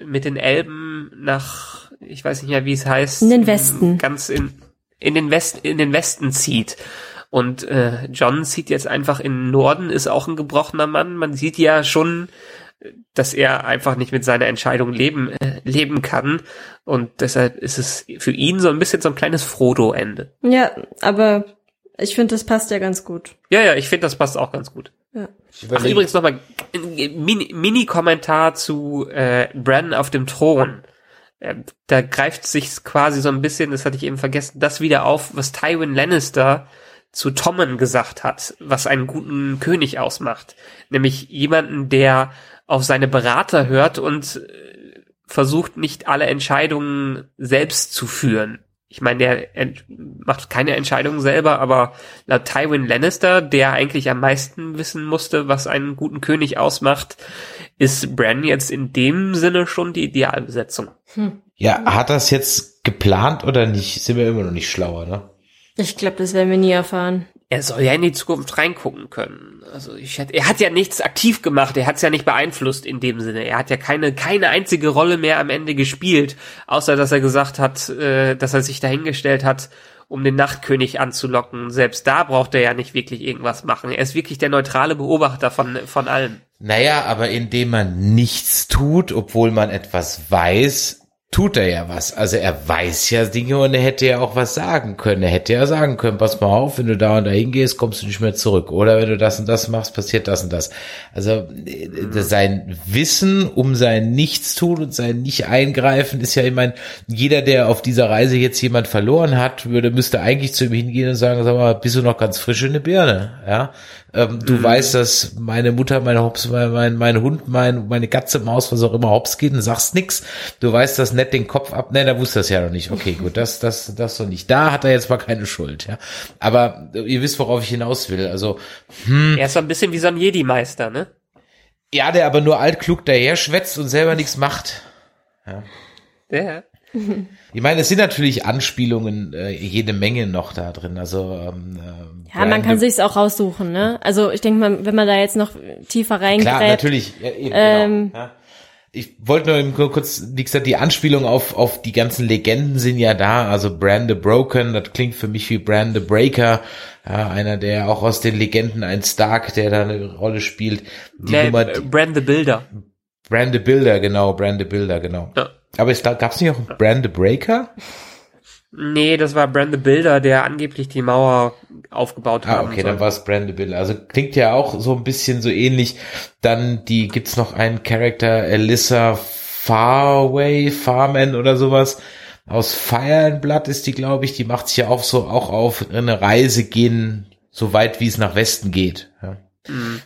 mit den Elben nach, ich weiß nicht mehr, wie es heißt. In den Westen. Ganz in, in den Westen, in den Westen zieht. Und äh, John zieht jetzt einfach in den Norden, ist auch ein gebrochener Mann. Man sieht ja schon dass er einfach nicht mit seiner Entscheidung leben, äh, leben kann. Und deshalb ist es für ihn so ein bisschen so ein kleines Frodo-Ende. Ja, aber ich finde, das passt ja ganz gut. Ja, ja, ich finde, das passt auch ganz gut. Ja. Ach, übrigens nochmal Mini-Kommentar zu äh, Bran auf dem Thron. Ähm, da greift sich quasi so ein bisschen, das hatte ich eben vergessen, das wieder auf, was Tywin Lannister zu Tommen gesagt hat, was einen guten König ausmacht. Nämlich jemanden, der auf seine Berater hört und äh, versucht nicht alle Entscheidungen selbst zu führen. Ich meine, der macht keine Entscheidungen selber, aber laut Tywin Lannister, der eigentlich am meisten wissen musste, was einen guten König ausmacht, ist Bran jetzt in dem Sinne schon die Idealbesetzung. Ja, hat das jetzt geplant oder nicht? Sind wir immer noch nicht schlauer, ne? Ich glaube, das werden wir nie erfahren. Er soll ja in die Zukunft reingucken können. Also ich hätte, er hat ja nichts aktiv gemacht, er hat es ja nicht beeinflusst in dem Sinne. Er hat ja keine keine einzige Rolle mehr am Ende gespielt, außer dass er gesagt hat, äh, dass er sich dahingestellt hat, um den Nachtkönig anzulocken. Selbst da braucht er ja nicht wirklich irgendwas machen. Er ist wirklich der neutrale Beobachter von von allem. Naja, aber indem man nichts tut, obwohl man etwas weiß, tut er ja was. Also er weiß ja Dinge und er hätte ja auch was sagen können. Er hätte ja sagen können, pass mal auf, wenn du da und da hingehst, kommst du nicht mehr zurück. Oder wenn du das und das machst, passiert das und das. Also äh, sein Wissen um sein Nichtstun und sein Nicht-Eingreifen ist ja, ich meine, jeder, der auf dieser Reise jetzt jemand verloren hat, würde, müsste eigentlich zu ihm hingehen und sagen, sag mal, bist du noch ganz frisch in der Birne? Ja, ähm, du weißt, dass meine Mutter, meine Hops, mein, mein, mein Hund, mein, meine Katze, Maus, was auch immer hops geht und sagst nix. Du weißt das nett den Kopf ab. Ne, da wusste das ja noch nicht. Okay, gut, das, das, das so nicht. Da hat er jetzt mal keine Schuld, ja. Aber äh, ihr wisst, worauf ich hinaus will. Also, Er ist so ein bisschen wie so ein Jedi-Meister, ne? ja, der aber nur altklug daher schwätzt und selber nichts macht. Ja. (laughs) Ich meine, es sind natürlich Anspielungen, äh, jede Menge noch da drin. Also ähm, äh, Ja, man kann sich's auch raussuchen, ne? Also ich denke mal, wenn man da jetzt noch tiefer Klar, reingräbt, natürlich. Ja, eben, Ähm, genau. ja. Ich wollte nur eben kur- kurz, wie gesagt, die Anspielung auf, auf die ganzen Legenden sind ja da. Also Bran the Broken, das klingt für mich wie Bran the Breaker. Ja, einer, der auch aus den Legenden ein Stark, der da eine Rolle spielt. Die Nee, Nummer, äh, Bran the Builder. Bran the Builder, genau, Bran the Builder, genau. Ja. Aber es gab es nicht auch einen Bran the Breaker? Nee, das war Bran the Builder, der angeblich die Mauer aufgebaut Ah, haben okay, dann war es Brand the Builder. Also klingt ja auch so ein bisschen so ähnlich. Dann die gibt's noch einen Charakter Alyssa Farway, Farman oder sowas. Aus Fire and Blood ist die, glaube ich. Die macht sich ja auch so auch auf eine Reise gehen, so weit wie es nach Westen geht. Ja.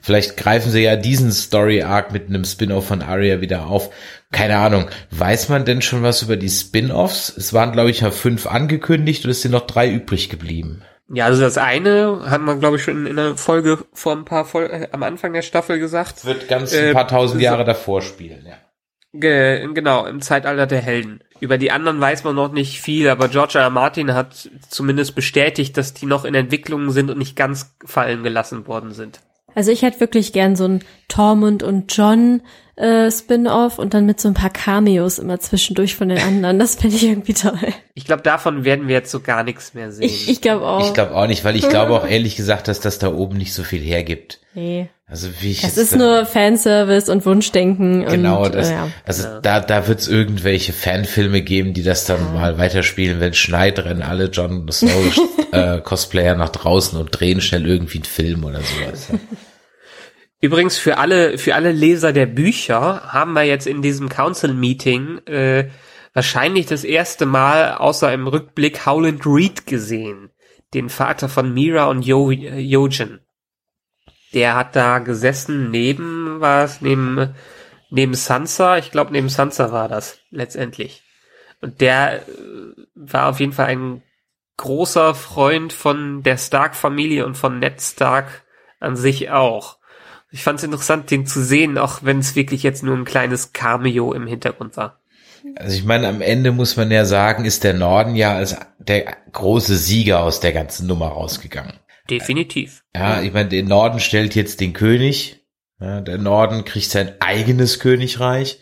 Vielleicht greifen sie ja diesen Story Arc mit einem Spin-off von Arya wieder auf. Keine Ahnung. Weiß man denn schon was über die Spin-offs? Es waren, glaube ich, ja fünf angekündigt und es sind noch drei übrig geblieben. Ja, also das eine hat man, glaube ich, schon in einer Folge vor ein paar Fol äh, am Anfang der Staffel gesagt. Wird ganz Äh, ein paar tausend so- Jahre davor spielen, ja. Ge genau, im Zeitalter der Helden. Über die anderen weiß man noch nicht viel, aber George R. R. Martin hat zumindest bestätigt, dass die noch in Entwicklung sind und nicht ganz fallen gelassen worden sind. Also ich hätte wirklich gern so ein Tormund und John äh, Spin-off und dann mit so ein paar Cameos immer zwischendurch von den anderen. Das finde ich irgendwie toll. Ich glaube, davon werden wir jetzt so gar nichts mehr sehen. Ich, ich glaube auch. Ich glaube auch nicht, weil ich (laughs) glaube auch ehrlich gesagt, dass das da oben nicht so viel hergibt. nee. Also wie ich Das jetzt ist da- nur Fanservice und Wunschdenken. genau und, das. Äh, ja. Also da da wird es irgendwelche Fanfilme geben, die das dann mal weiterspielen. Wenn es schneit, rennen alle Jon Snow (laughs) äh, Cosplayer nach draußen und drehen schnell irgendwie einen Film oder sowas. (laughs) Übrigens für alle für alle Leser der Bücher haben wir jetzt in diesem Council Meeting äh, wahrscheinlich das erste Mal außer im Rückblick Howland Reed gesehen, den Vater von Mira und jo äh, Jojen. Der hat da gesessen neben was neben neben Sansa, ich glaube neben Sansa war das letztendlich. Und der äh, war auf jeden Fall ein großer Freund von der Stark-Familie und von Ned Stark an sich auch. Ich fand es interessant, den zu sehen, auch wenn es wirklich jetzt nur ein kleines Cameo im Hintergrund war. Also ich meine, am Ende muss man ja sagen, ist der Norden ja als der große Sieger aus der ganzen Nummer rausgegangen. Definitiv. Ja, ich meine, der Norden stellt jetzt den König. Ja, der Norden kriegt sein eigenes Königreich.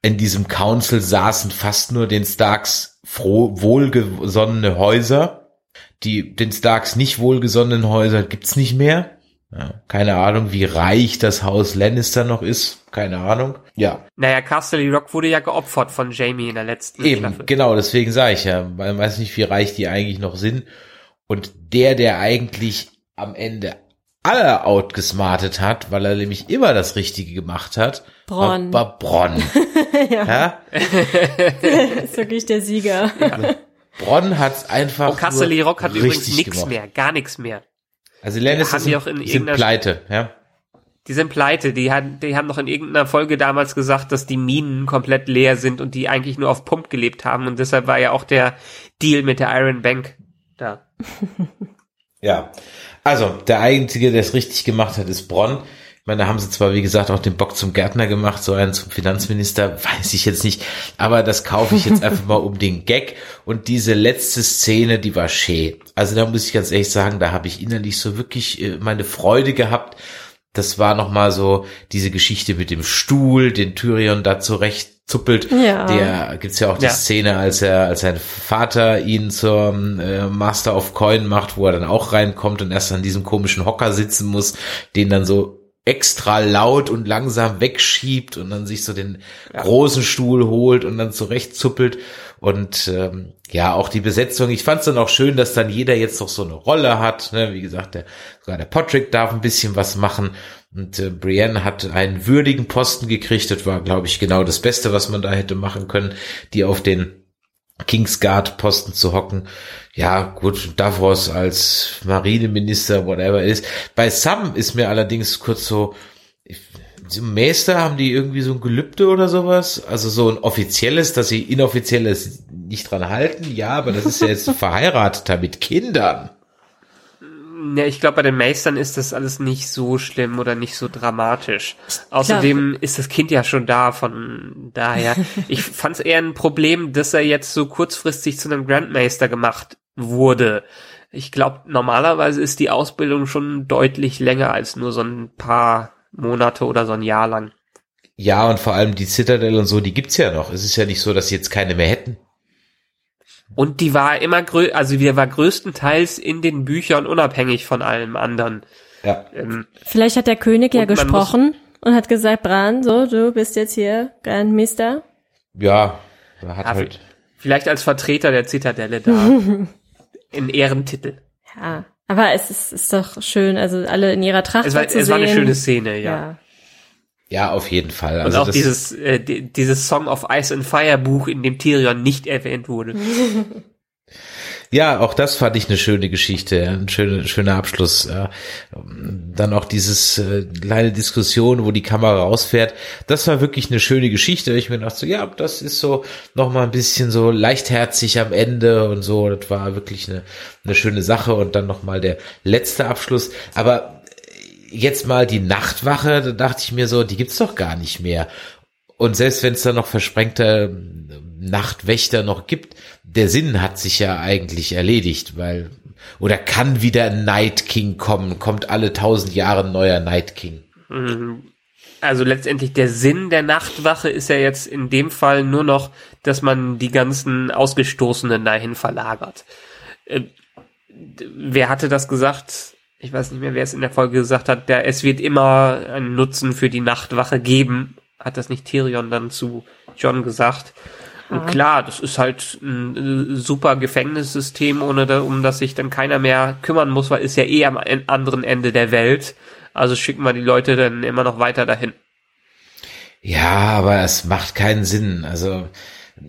In diesem Council saßen fast nur den Starks froh, wohlgesonnene Häuser. Die, den Starks nicht wohlgesonnenen Häuser gibt's nicht mehr. Ja, keine Ahnung, wie reich das Haus Lannister noch ist. Keine Ahnung. Ja. Naja, Casterly Rock wurde ja geopfert von Jamie in der letzten Eben, Staffel. genau, deswegen sage ich ja, man weiß nicht, wie reich die eigentlich noch sind. Und der, der eigentlich am Ende alle outgesmartet hat, weil er nämlich immer das Richtige gemacht hat, Bronn. war, war Bronn. (laughs) ja. ist (laughs) wirklich der Sieger. Bronn hat's einfach Und Casterly nur Rock hat übrigens nichts mehr, gar nichts mehr. Also Haben die sind, pleite, ja. Die sind pleite. Die, hat, die haben noch in irgendeiner Folge damals gesagt, dass die Minen komplett leer sind und die eigentlich nur auf Pump gelebt haben. Und deshalb war ja auch der Deal mit der Iron Bank da. (laughs) Ja. Also, der Einzige, der es richtig gemacht hat, ist Bronn. Ich meine, da haben sie zwar, wie gesagt, auch den Bock zum Gärtner gemacht, so einen zum Finanzminister, (laughs) weiß ich jetzt nicht, aber das kaufe ich jetzt einfach mal um den Gag. Und diese letzte Szene, die war schön. Also da muss ich ganz ehrlich sagen, da habe ich innerlich so wirklich äh, meine Freude gehabt. Das war nochmal so diese Geschichte mit dem Stuhl, den Tyrion da zurecht zuppelt. Ja. Der gibt's ja auch die Ja. Szene, als er, als sein Vater ihn zum äh, Master of Coin macht, wo er dann auch reinkommt und erst an diesem komischen Hocker sitzen muss, den dann so extra laut und langsam wegschiebt und dann sich so den großen Stuhl holt und dann zurechtzuppelt und ähm, ja auch die Besetzung. Ich fand es dann auch schön, dass dann jeder jetzt noch so eine Rolle hat. Ne? Wie gesagt, der, sogar der Patrick darf ein bisschen was machen und äh, Brienne hat einen würdigen Posten gekriegt. Das war, glaube ich, genau das Beste, was man da hätte machen können, die auf den Kingsguard Posten zu hocken. Ja, gut, Davos als Marineminister, whatever ist. Bei Sam ist mir allerdings kurz so, ich- im Meister haben die irgendwie so ein Gelübde oder sowas? Also so ein offizielles, dass sie inoffizielles nicht dran halten? Ja, aber das ist ja jetzt (laughs) Verheirateter mit Kindern. Ja, ich glaube, bei den Meistern ist das alles nicht so schlimm oder nicht so dramatisch. Außerdem ist das Kind ja schon da, von daher. (laughs) Ich fand es eher ein Problem, dass er jetzt so kurzfristig zu einem Grandmeister gemacht wurde. Ich glaube, normalerweise ist die Ausbildung schon deutlich länger als nur so ein paar Monate oder so ein Jahr lang. Ja, und vor allem die Citadel und so, die gibt's ja noch. Es ist ja nicht so, dass sie jetzt keine mehr hätten. Und die war immer grö also die war größtenteils in den Büchern unabhängig von allem anderen. Ja. Ähm, Vielleicht hat der König ja gesprochen und hat gesagt, Bran, so, du bist jetzt hier Grandmeister. Ja, er hat Ja, halt. vielleicht als Vertreter der Zitadelle da. (laughs) in Ehrentitel. Ja, aber es ist, ist doch schön, also alle in ihrer Tracht Es war, zu es war eine sehen. schöne Szene, ja. Ja. Ja, auf jeden Fall. Und Also auch das, dieses, äh, di- dieses Song of Ice and Fire Buch, in dem Tyrion nicht erwähnt wurde. (laughs) Ja, auch das fand ich eine schöne Geschichte, ein schöner, schöner Abschluss. Dann auch dieses äh, kleine Diskussion, wo die Kamera rausfährt. Das war wirklich eine schöne Geschichte. Ich mir dachte so, ja, das ist so noch mal ein bisschen so leichtherzig am Ende und so. Das war wirklich eine, eine schöne Sache. Und dann noch mal der letzte Abschluss. Aber jetzt mal die Nachtwache, da dachte ich mir so, die gibt's doch gar nicht mehr. Und selbst wenn es da noch versprengte ähm, Nachtwächter noch gibt, der Sinn hat sich ja eigentlich erledigt, weil oder kann wieder ein Night King kommen, kommt alle tausend Jahre ein neuer Night King. Also letztendlich der Sinn der Nachtwache ist ja jetzt in dem Fall nur noch, dass man die ganzen Ausgestoßenen dahin verlagert. Äh, wer hatte das gesagt? Ich weiß nicht mehr, wer es in der Folge gesagt hat. Der, es wird immer einen Nutzen für die Nachtwache geben. Hat das nicht Tyrion dann zu John gesagt? Und klar, das ist halt ein äh, super Gefängnissystem, ohne da, um das sich dann keiner mehr kümmern muss, weil ist ja eh am en- anderen Ende der Welt. Also schicken wir die Leute dann immer noch weiter dahin. Ja, aber es macht keinen Sinn. Also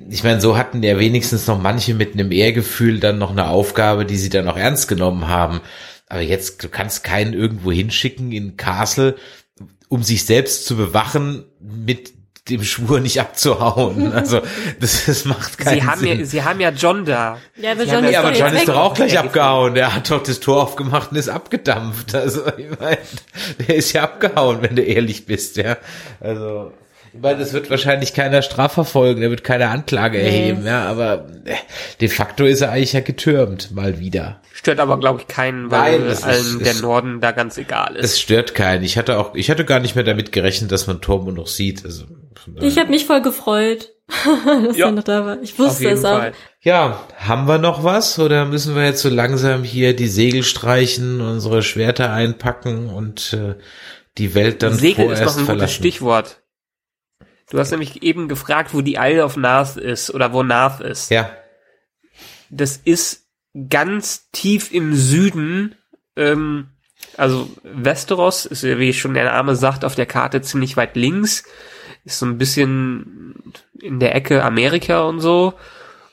ich meine, so hatten ja wenigstens noch manche mit einem Ehrgefühl dann noch eine Aufgabe, die sie dann auch ernst genommen haben. Aber jetzt, du kannst keinen irgendwo hinschicken in Castle, um sich selbst zu bewachen, mit dem Schwur nicht abzuhauen. (laughs) Also das, das macht keinen Sie haben, Sinn. ja, sie haben ja John da. Ja, aber Sie John haben ist ja, aber doch John ist doch auch gleich Ja, abgehauen. Der hat doch das Tor aufgemacht und ist abgedampft. Also ich meine, der ist ja abgehauen, wenn du ehrlich bist, ja. Also ich meine, das wird wahrscheinlich keiner strafverfolgen, der wird keine Anklage erheben, ja, aber äh, de facto ist er eigentlich ja getürmt, mal wieder. Stört aber, glaube ich, keinen, weil Nein, das ist- allen der ist- Norden da ganz egal ist. Es stört keinen. Ich hatte auch, ich hatte gar nicht mehr damit gerechnet, dass man Tormund noch sieht. Also, daher- Ich habe mich voll gefreut. (laughs) dass Ja. er noch da war. Ich wusste es auch. Fall. Ja, haben wir noch was oder müssen wir jetzt so langsam hier die Segel streichen, unsere Schwerter einpacken und äh, die Welt dann Segel vorerst ist noch ein gutes verlassen? Stichwort. Du hast nämlich eben gefragt, wo die Isle of Nath ist oder wo Nath ist. Ja, Das ist ganz tief im Süden. Ähm, also Westeros ist, wie schon der Name sagt, auf der Karte ziemlich weit links. Ist so ein bisschen in der Ecke Amerika und so.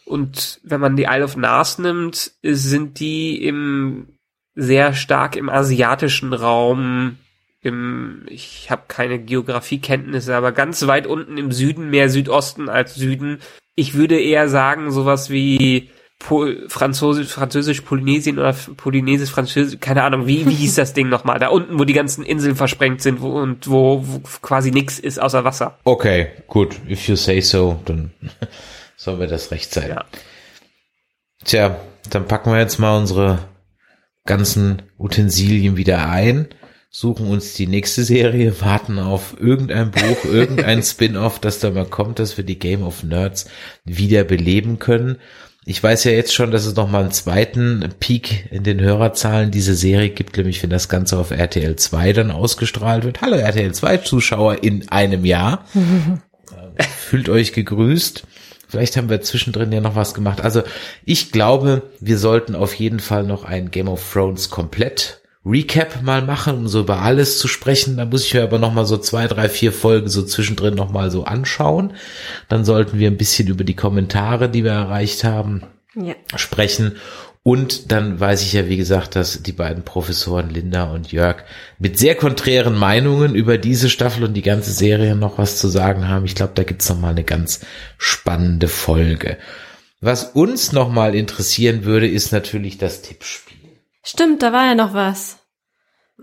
Und wenn man die Isle of Nath nimmt, sind die im sehr stark im asiatischen Raum, im, ich habe keine Geografiekenntnisse, aber ganz weit unten im Süden, mehr Südosten als Süden. Ich würde eher sagen, sowas wie Pol Französisch, Französisch Polynesien oder Polynesisch Französisch, keine Ahnung, wie, wie hieß das Ding nochmal? Da unten, wo die ganzen Inseln versprengt sind wo, und wo, wo quasi nichts ist außer Wasser. okay, gut. If you say so, dann (laughs) soll mir das recht sein. Ja. Tja, dann packen wir jetzt mal unsere ganzen Utensilien wieder ein, suchen uns die nächste Serie, (laughs) warten auf irgendein Buch, irgendein Spin-off, das da mal kommt, dass wir die Game of Nerds wieder beleben können. Ich weiß ja jetzt schon, dass es noch mal einen zweiten Peak in den Hörerzahlen dieser Serie gibt, nämlich wenn das Ganze auf RTL 2 dann ausgestrahlt wird. Hallo RTL 2 Zuschauer in einem Jahr. (laughs) Fühlt euch gegrüßt. Vielleicht haben wir zwischendrin ja noch was gemacht. Also ich glaube, wir sollten auf jeden Fall noch ein Game of Thrones komplett Recap mal machen, um so über alles zu sprechen. Da muss ich mir aber noch mal so zwei, drei, vier Folgen so zwischendrin noch mal so anschauen. Dann sollten wir ein bisschen über die Kommentare, die wir erreicht haben, Ja. sprechen. Und dann weiß ich ja, wie gesagt, dass die beiden Professoren Linda und Jörg mit sehr konträren Meinungen über diese Staffel und die ganze Serie noch was zu sagen haben. Ich glaube, da gibt's noch mal eine ganz spannende Folge. Was uns noch mal interessieren würde, ist natürlich das Tippspiel. Stimmt, da war ja noch was.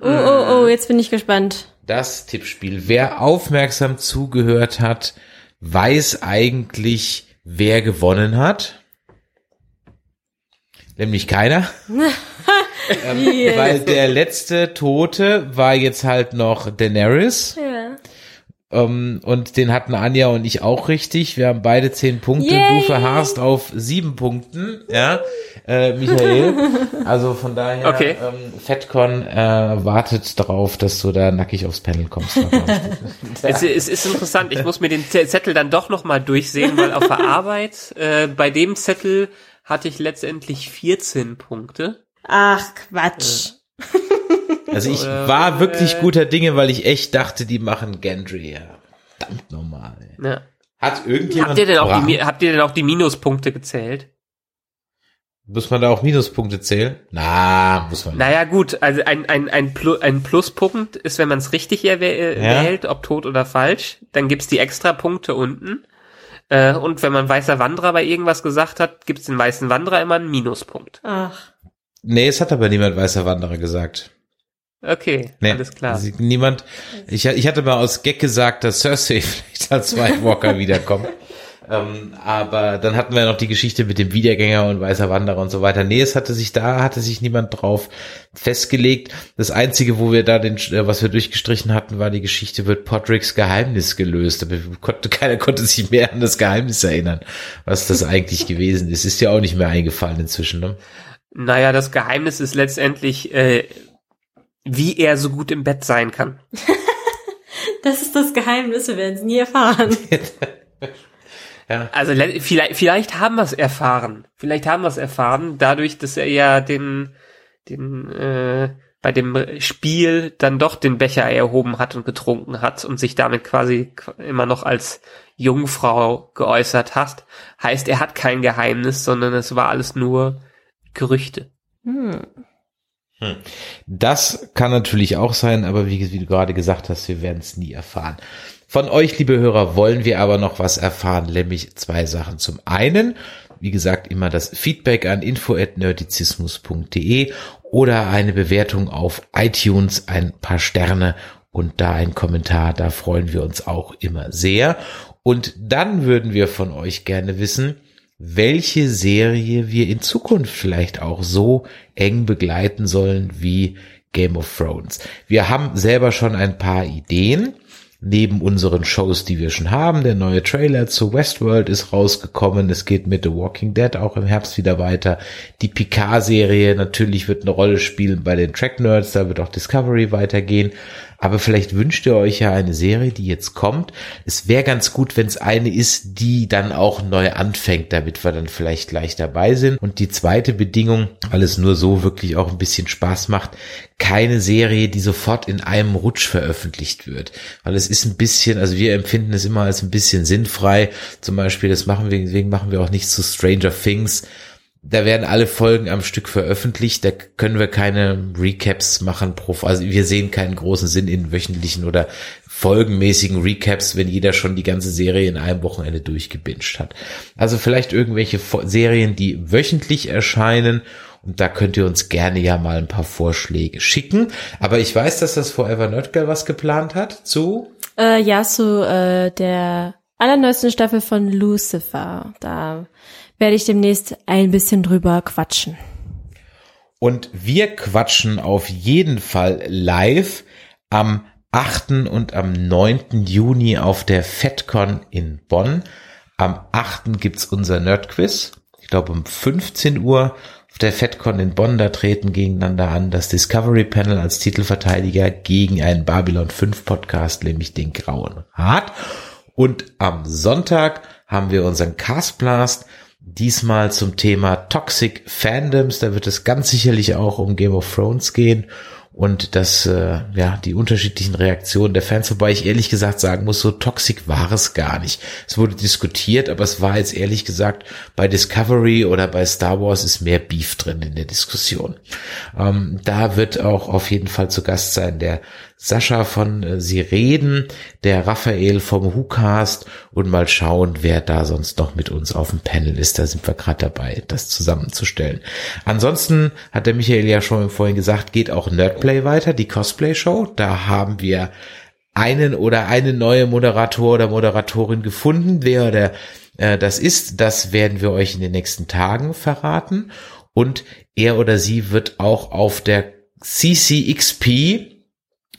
Oh, oh, oh, jetzt bin ich gespannt. Das Tippspiel. Wer aufmerksam zugehört hat, weiß eigentlich, wer gewonnen hat. Nämlich keiner. (laughs) ähm, Wie? weil der letzte Tote war jetzt halt noch Daenerys. Ja. Ähm, und den hatten Anja und ich auch richtig. Wir haben beide zehn Punkte. Yay! Du verharrst auf sieben Punkten. Ja, äh, Michael. (laughs) Also von daher, Okay. ähm, Fatcon äh, wartet darauf, dass du da nackig aufs Panel kommst. (laughs) Es, es ist interessant, ich muss mir den Zettel dann doch nochmal durchsehen, weil auf der Arbeit, äh, bei dem Zettel hatte ich letztendlich 14 Punkte. Ach, Quatsch. Also ich Oder, war wirklich äh, guter Dinge, weil ich echt dachte, die machen Gendry. Ja, verdammt normal. Ja. Hat irgendjemand Habt ihr denn auch die, habt ihr denn auch die Minuspunkte gezählt? Muss man da auch Minuspunkte zählen? Na, muss man nicht. Naja, gut, also ein, ein, ein, Plu ein Pluspunkt ist, wenn man es richtig erwäh äh, Ja. wählt, ob tot oder falsch, dann gibt's die extra Punkte unten. Äh, und wenn man weißer Wanderer bei irgendwas gesagt hat, gibt's den weißen Wanderer immer einen Minuspunkt. Ach. Nee, es hat aber niemand weißer Wanderer gesagt. Okay, Nee, alles klar. also niemand. Ich, ich hatte mal aus Gag gesagt, dass Cersei (laughs) vielleicht als White Walker wiederkommt. (laughs) Ähm, aber dann hatten wir noch die Geschichte mit dem Wiedergänger und weißer Wanderer und so weiter. Nee, es hatte sich da, hatte sich niemand drauf festgelegt. Das einzige, wo wir da den, äh, was wir durchgestrichen hatten, war die Geschichte, wird Podricks Geheimnis gelöst. Aber konnte, keiner konnte sich mehr an das Geheimnis erinnern, was das eigentlich gewesen ist. Ist ja auch nicht mehr eingefallen inzwischen, ne? Naja, das Geheimnis ist letztendlich, äh, wie er so gut im Bett sein kann. (laughs) Das ist das Geheimnis, wir werden es nie erfahren. (laughs) Also le- vielleicht, vielleicht haben wir es erfahren. Vielleicht haben wir es erfahren, dadurch, dass er ja den, den äh, bei dem Spiel dann doch den Becher erhoben hat und getrunken hat und sich damit quasi immer noch als Jungfrau geäußert hat. Heißt, er hat kein Geheimnis, sondern es war alles nur Gerüchte. Hm. Das kann natürlich auch sein, aber wie, wie du gerade gesagt hast, wir werden es nie erfahren. Von euch, liebe Hörer, wollen wir aber noch was erfahren, nämlich zwei Sachen. Zum einen, wie gesagt, immer das Feedback an info@nerdizismus.de oder eine Bewertung auf iTunes, ein paar Sterne und da ein Kommentar, da freuen wir uns auch immer sehr. Und dann würden wir von euch gerne wissen, welche Serie wir in Zukunft vielleicht auch so eng begleiten sollen wie Game of Thrones. Wir haben selber schon ein paar Ideen. neben unseren Shows, die wir schon haben. Der neue Trailer zu Westworld ist rausgekommen. Es geht mit The Walking Dead auch im Herbst wieder weiter. Die Picard-Serie natürlich wird eine Rolle spielen bei den Track Nerds. Da wird auch Discovery weitergehen. Aber vielleicht wünscht ihr euch ja eine Serie, die jetzt kommt. Es wäre ganz gut, wenn es eine ist, die dann auch neu anfängt, damit wir dann vielleicht gleich dabei sind. Und die zweite Bedingung, weil es nur so wirklich auch ein bisschen Spaß macht, keine Serie, die sofort in einem Rutsch veröffentlicht wird. Weil es ist ein bisschen, also wir empfinden es immer als ein bisschen sinnfrei. Zum Beispiel, das machen wir, deswegen machen wir auch nichts zu Stranger Things da werden alle Folgen am Stück veröffentlicht. Da können wir keine Recaps machen pro, also wir sehen keinen großen Sinn in wöchentlichen oder folgenmäßigen Recaps, wenn jeder schon die ganze Serie in einem Wochenende durchgebinged hat. Also vielleicht irgendwelche Serien, die wöchentlich erscheinen und da könnt ihr uns gerne ja mal ein paar Vorschläge schicken. Aber ich weiß, dass das Forever Nerdgirl was geplant hat zu. Äh, ja, zu äh, der allerneuesten Staffel von Lucifer. Da werde ich demnächst ein bisschen drüber quatschen. Und wir quatschen auf jeden Fall live am 8. und am 9. Juni auf der FedCon in Bonn. Am 8. gibt's unser Nerdquiz. Ich glaube um 15 Uhr auf der FedCon in Bonn. Da treten gegeneinander an das Discovery Panel als Titelverteidiger gegen einen Babylon 5 Podcast, nämlich den Grauen Rat. Und am Sonntag haben wir unseren Castblast Diesmal zum Thema Toxic Fandoms. Da wird es ganz sicherlich auch um Game of Thrones gehen und das, äh, ja, die unterschiedlichen Reaktionen der Fans, wobei ich ehrlich gesagt sagen muss, so toxic war es gar nicht. Es wurde diskutiert, aber es war jetzt ehrlich gesagt bei Discovery oder bei Star Wars ist mehr Beef drin in der Diskussion. Ähm, da wird auch auf jeden Fall zu Gast sein der Sascha von äh, Sie reden, der Raphael vom WhoCast und mal schauen, wer da sonst noch mit uns auf dem Panel ist. Da sind wir gerade dabei, das zusammenzustellen. Ansonsten hat der Michael ja schon vorhin gesagt, geht auch Nerdplay weiter, die Cosplay-Show. Da haben wir einen oder eine neue Moderator oder Moderatorin gefunden. Wer der äh, das ist, das werden wir euch in den nächsten Tagen verraten. Und er oder sie wird auch auf der CCXP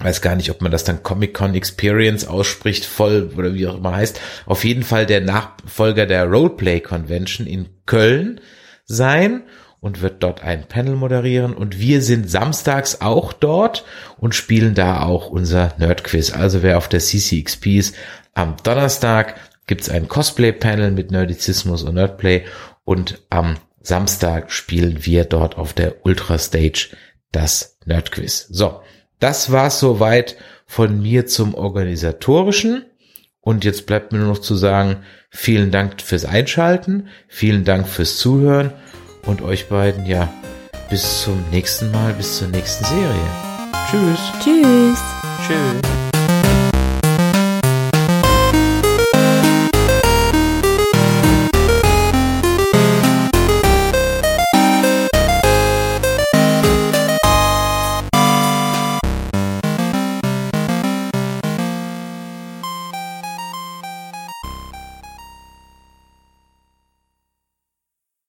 weiß gar nicht, ob man das dann Comic-Con Experience ausspricht, voll oder wie auch immer heißt, auf jeden Fall der Nachfolger der Roleplay Convention in Köln sein und wird dort ein Panel moderieren und wir sind samstags auch dort und spielen da auch unser Nerdquiz. Also wer auf der CCXP ist, am Donnerstag gibt's ein Cosplay-Panel mit Nerdizismus und Nerdplay und am Samstag spielen wir dort auf der Ultra Stage das Nerdquiz. So, das war's soweit von mir zum organisatorischen. Und jetzt bleibt mir nur noch zu sagen, vielen Dank fürs Einschalten, vielen Dank fürs Zuhören und euch beiden, ja, bis zum nächsten Mal, bis zur nächsten Serie. Tschüss. Tschüss. Tschüss.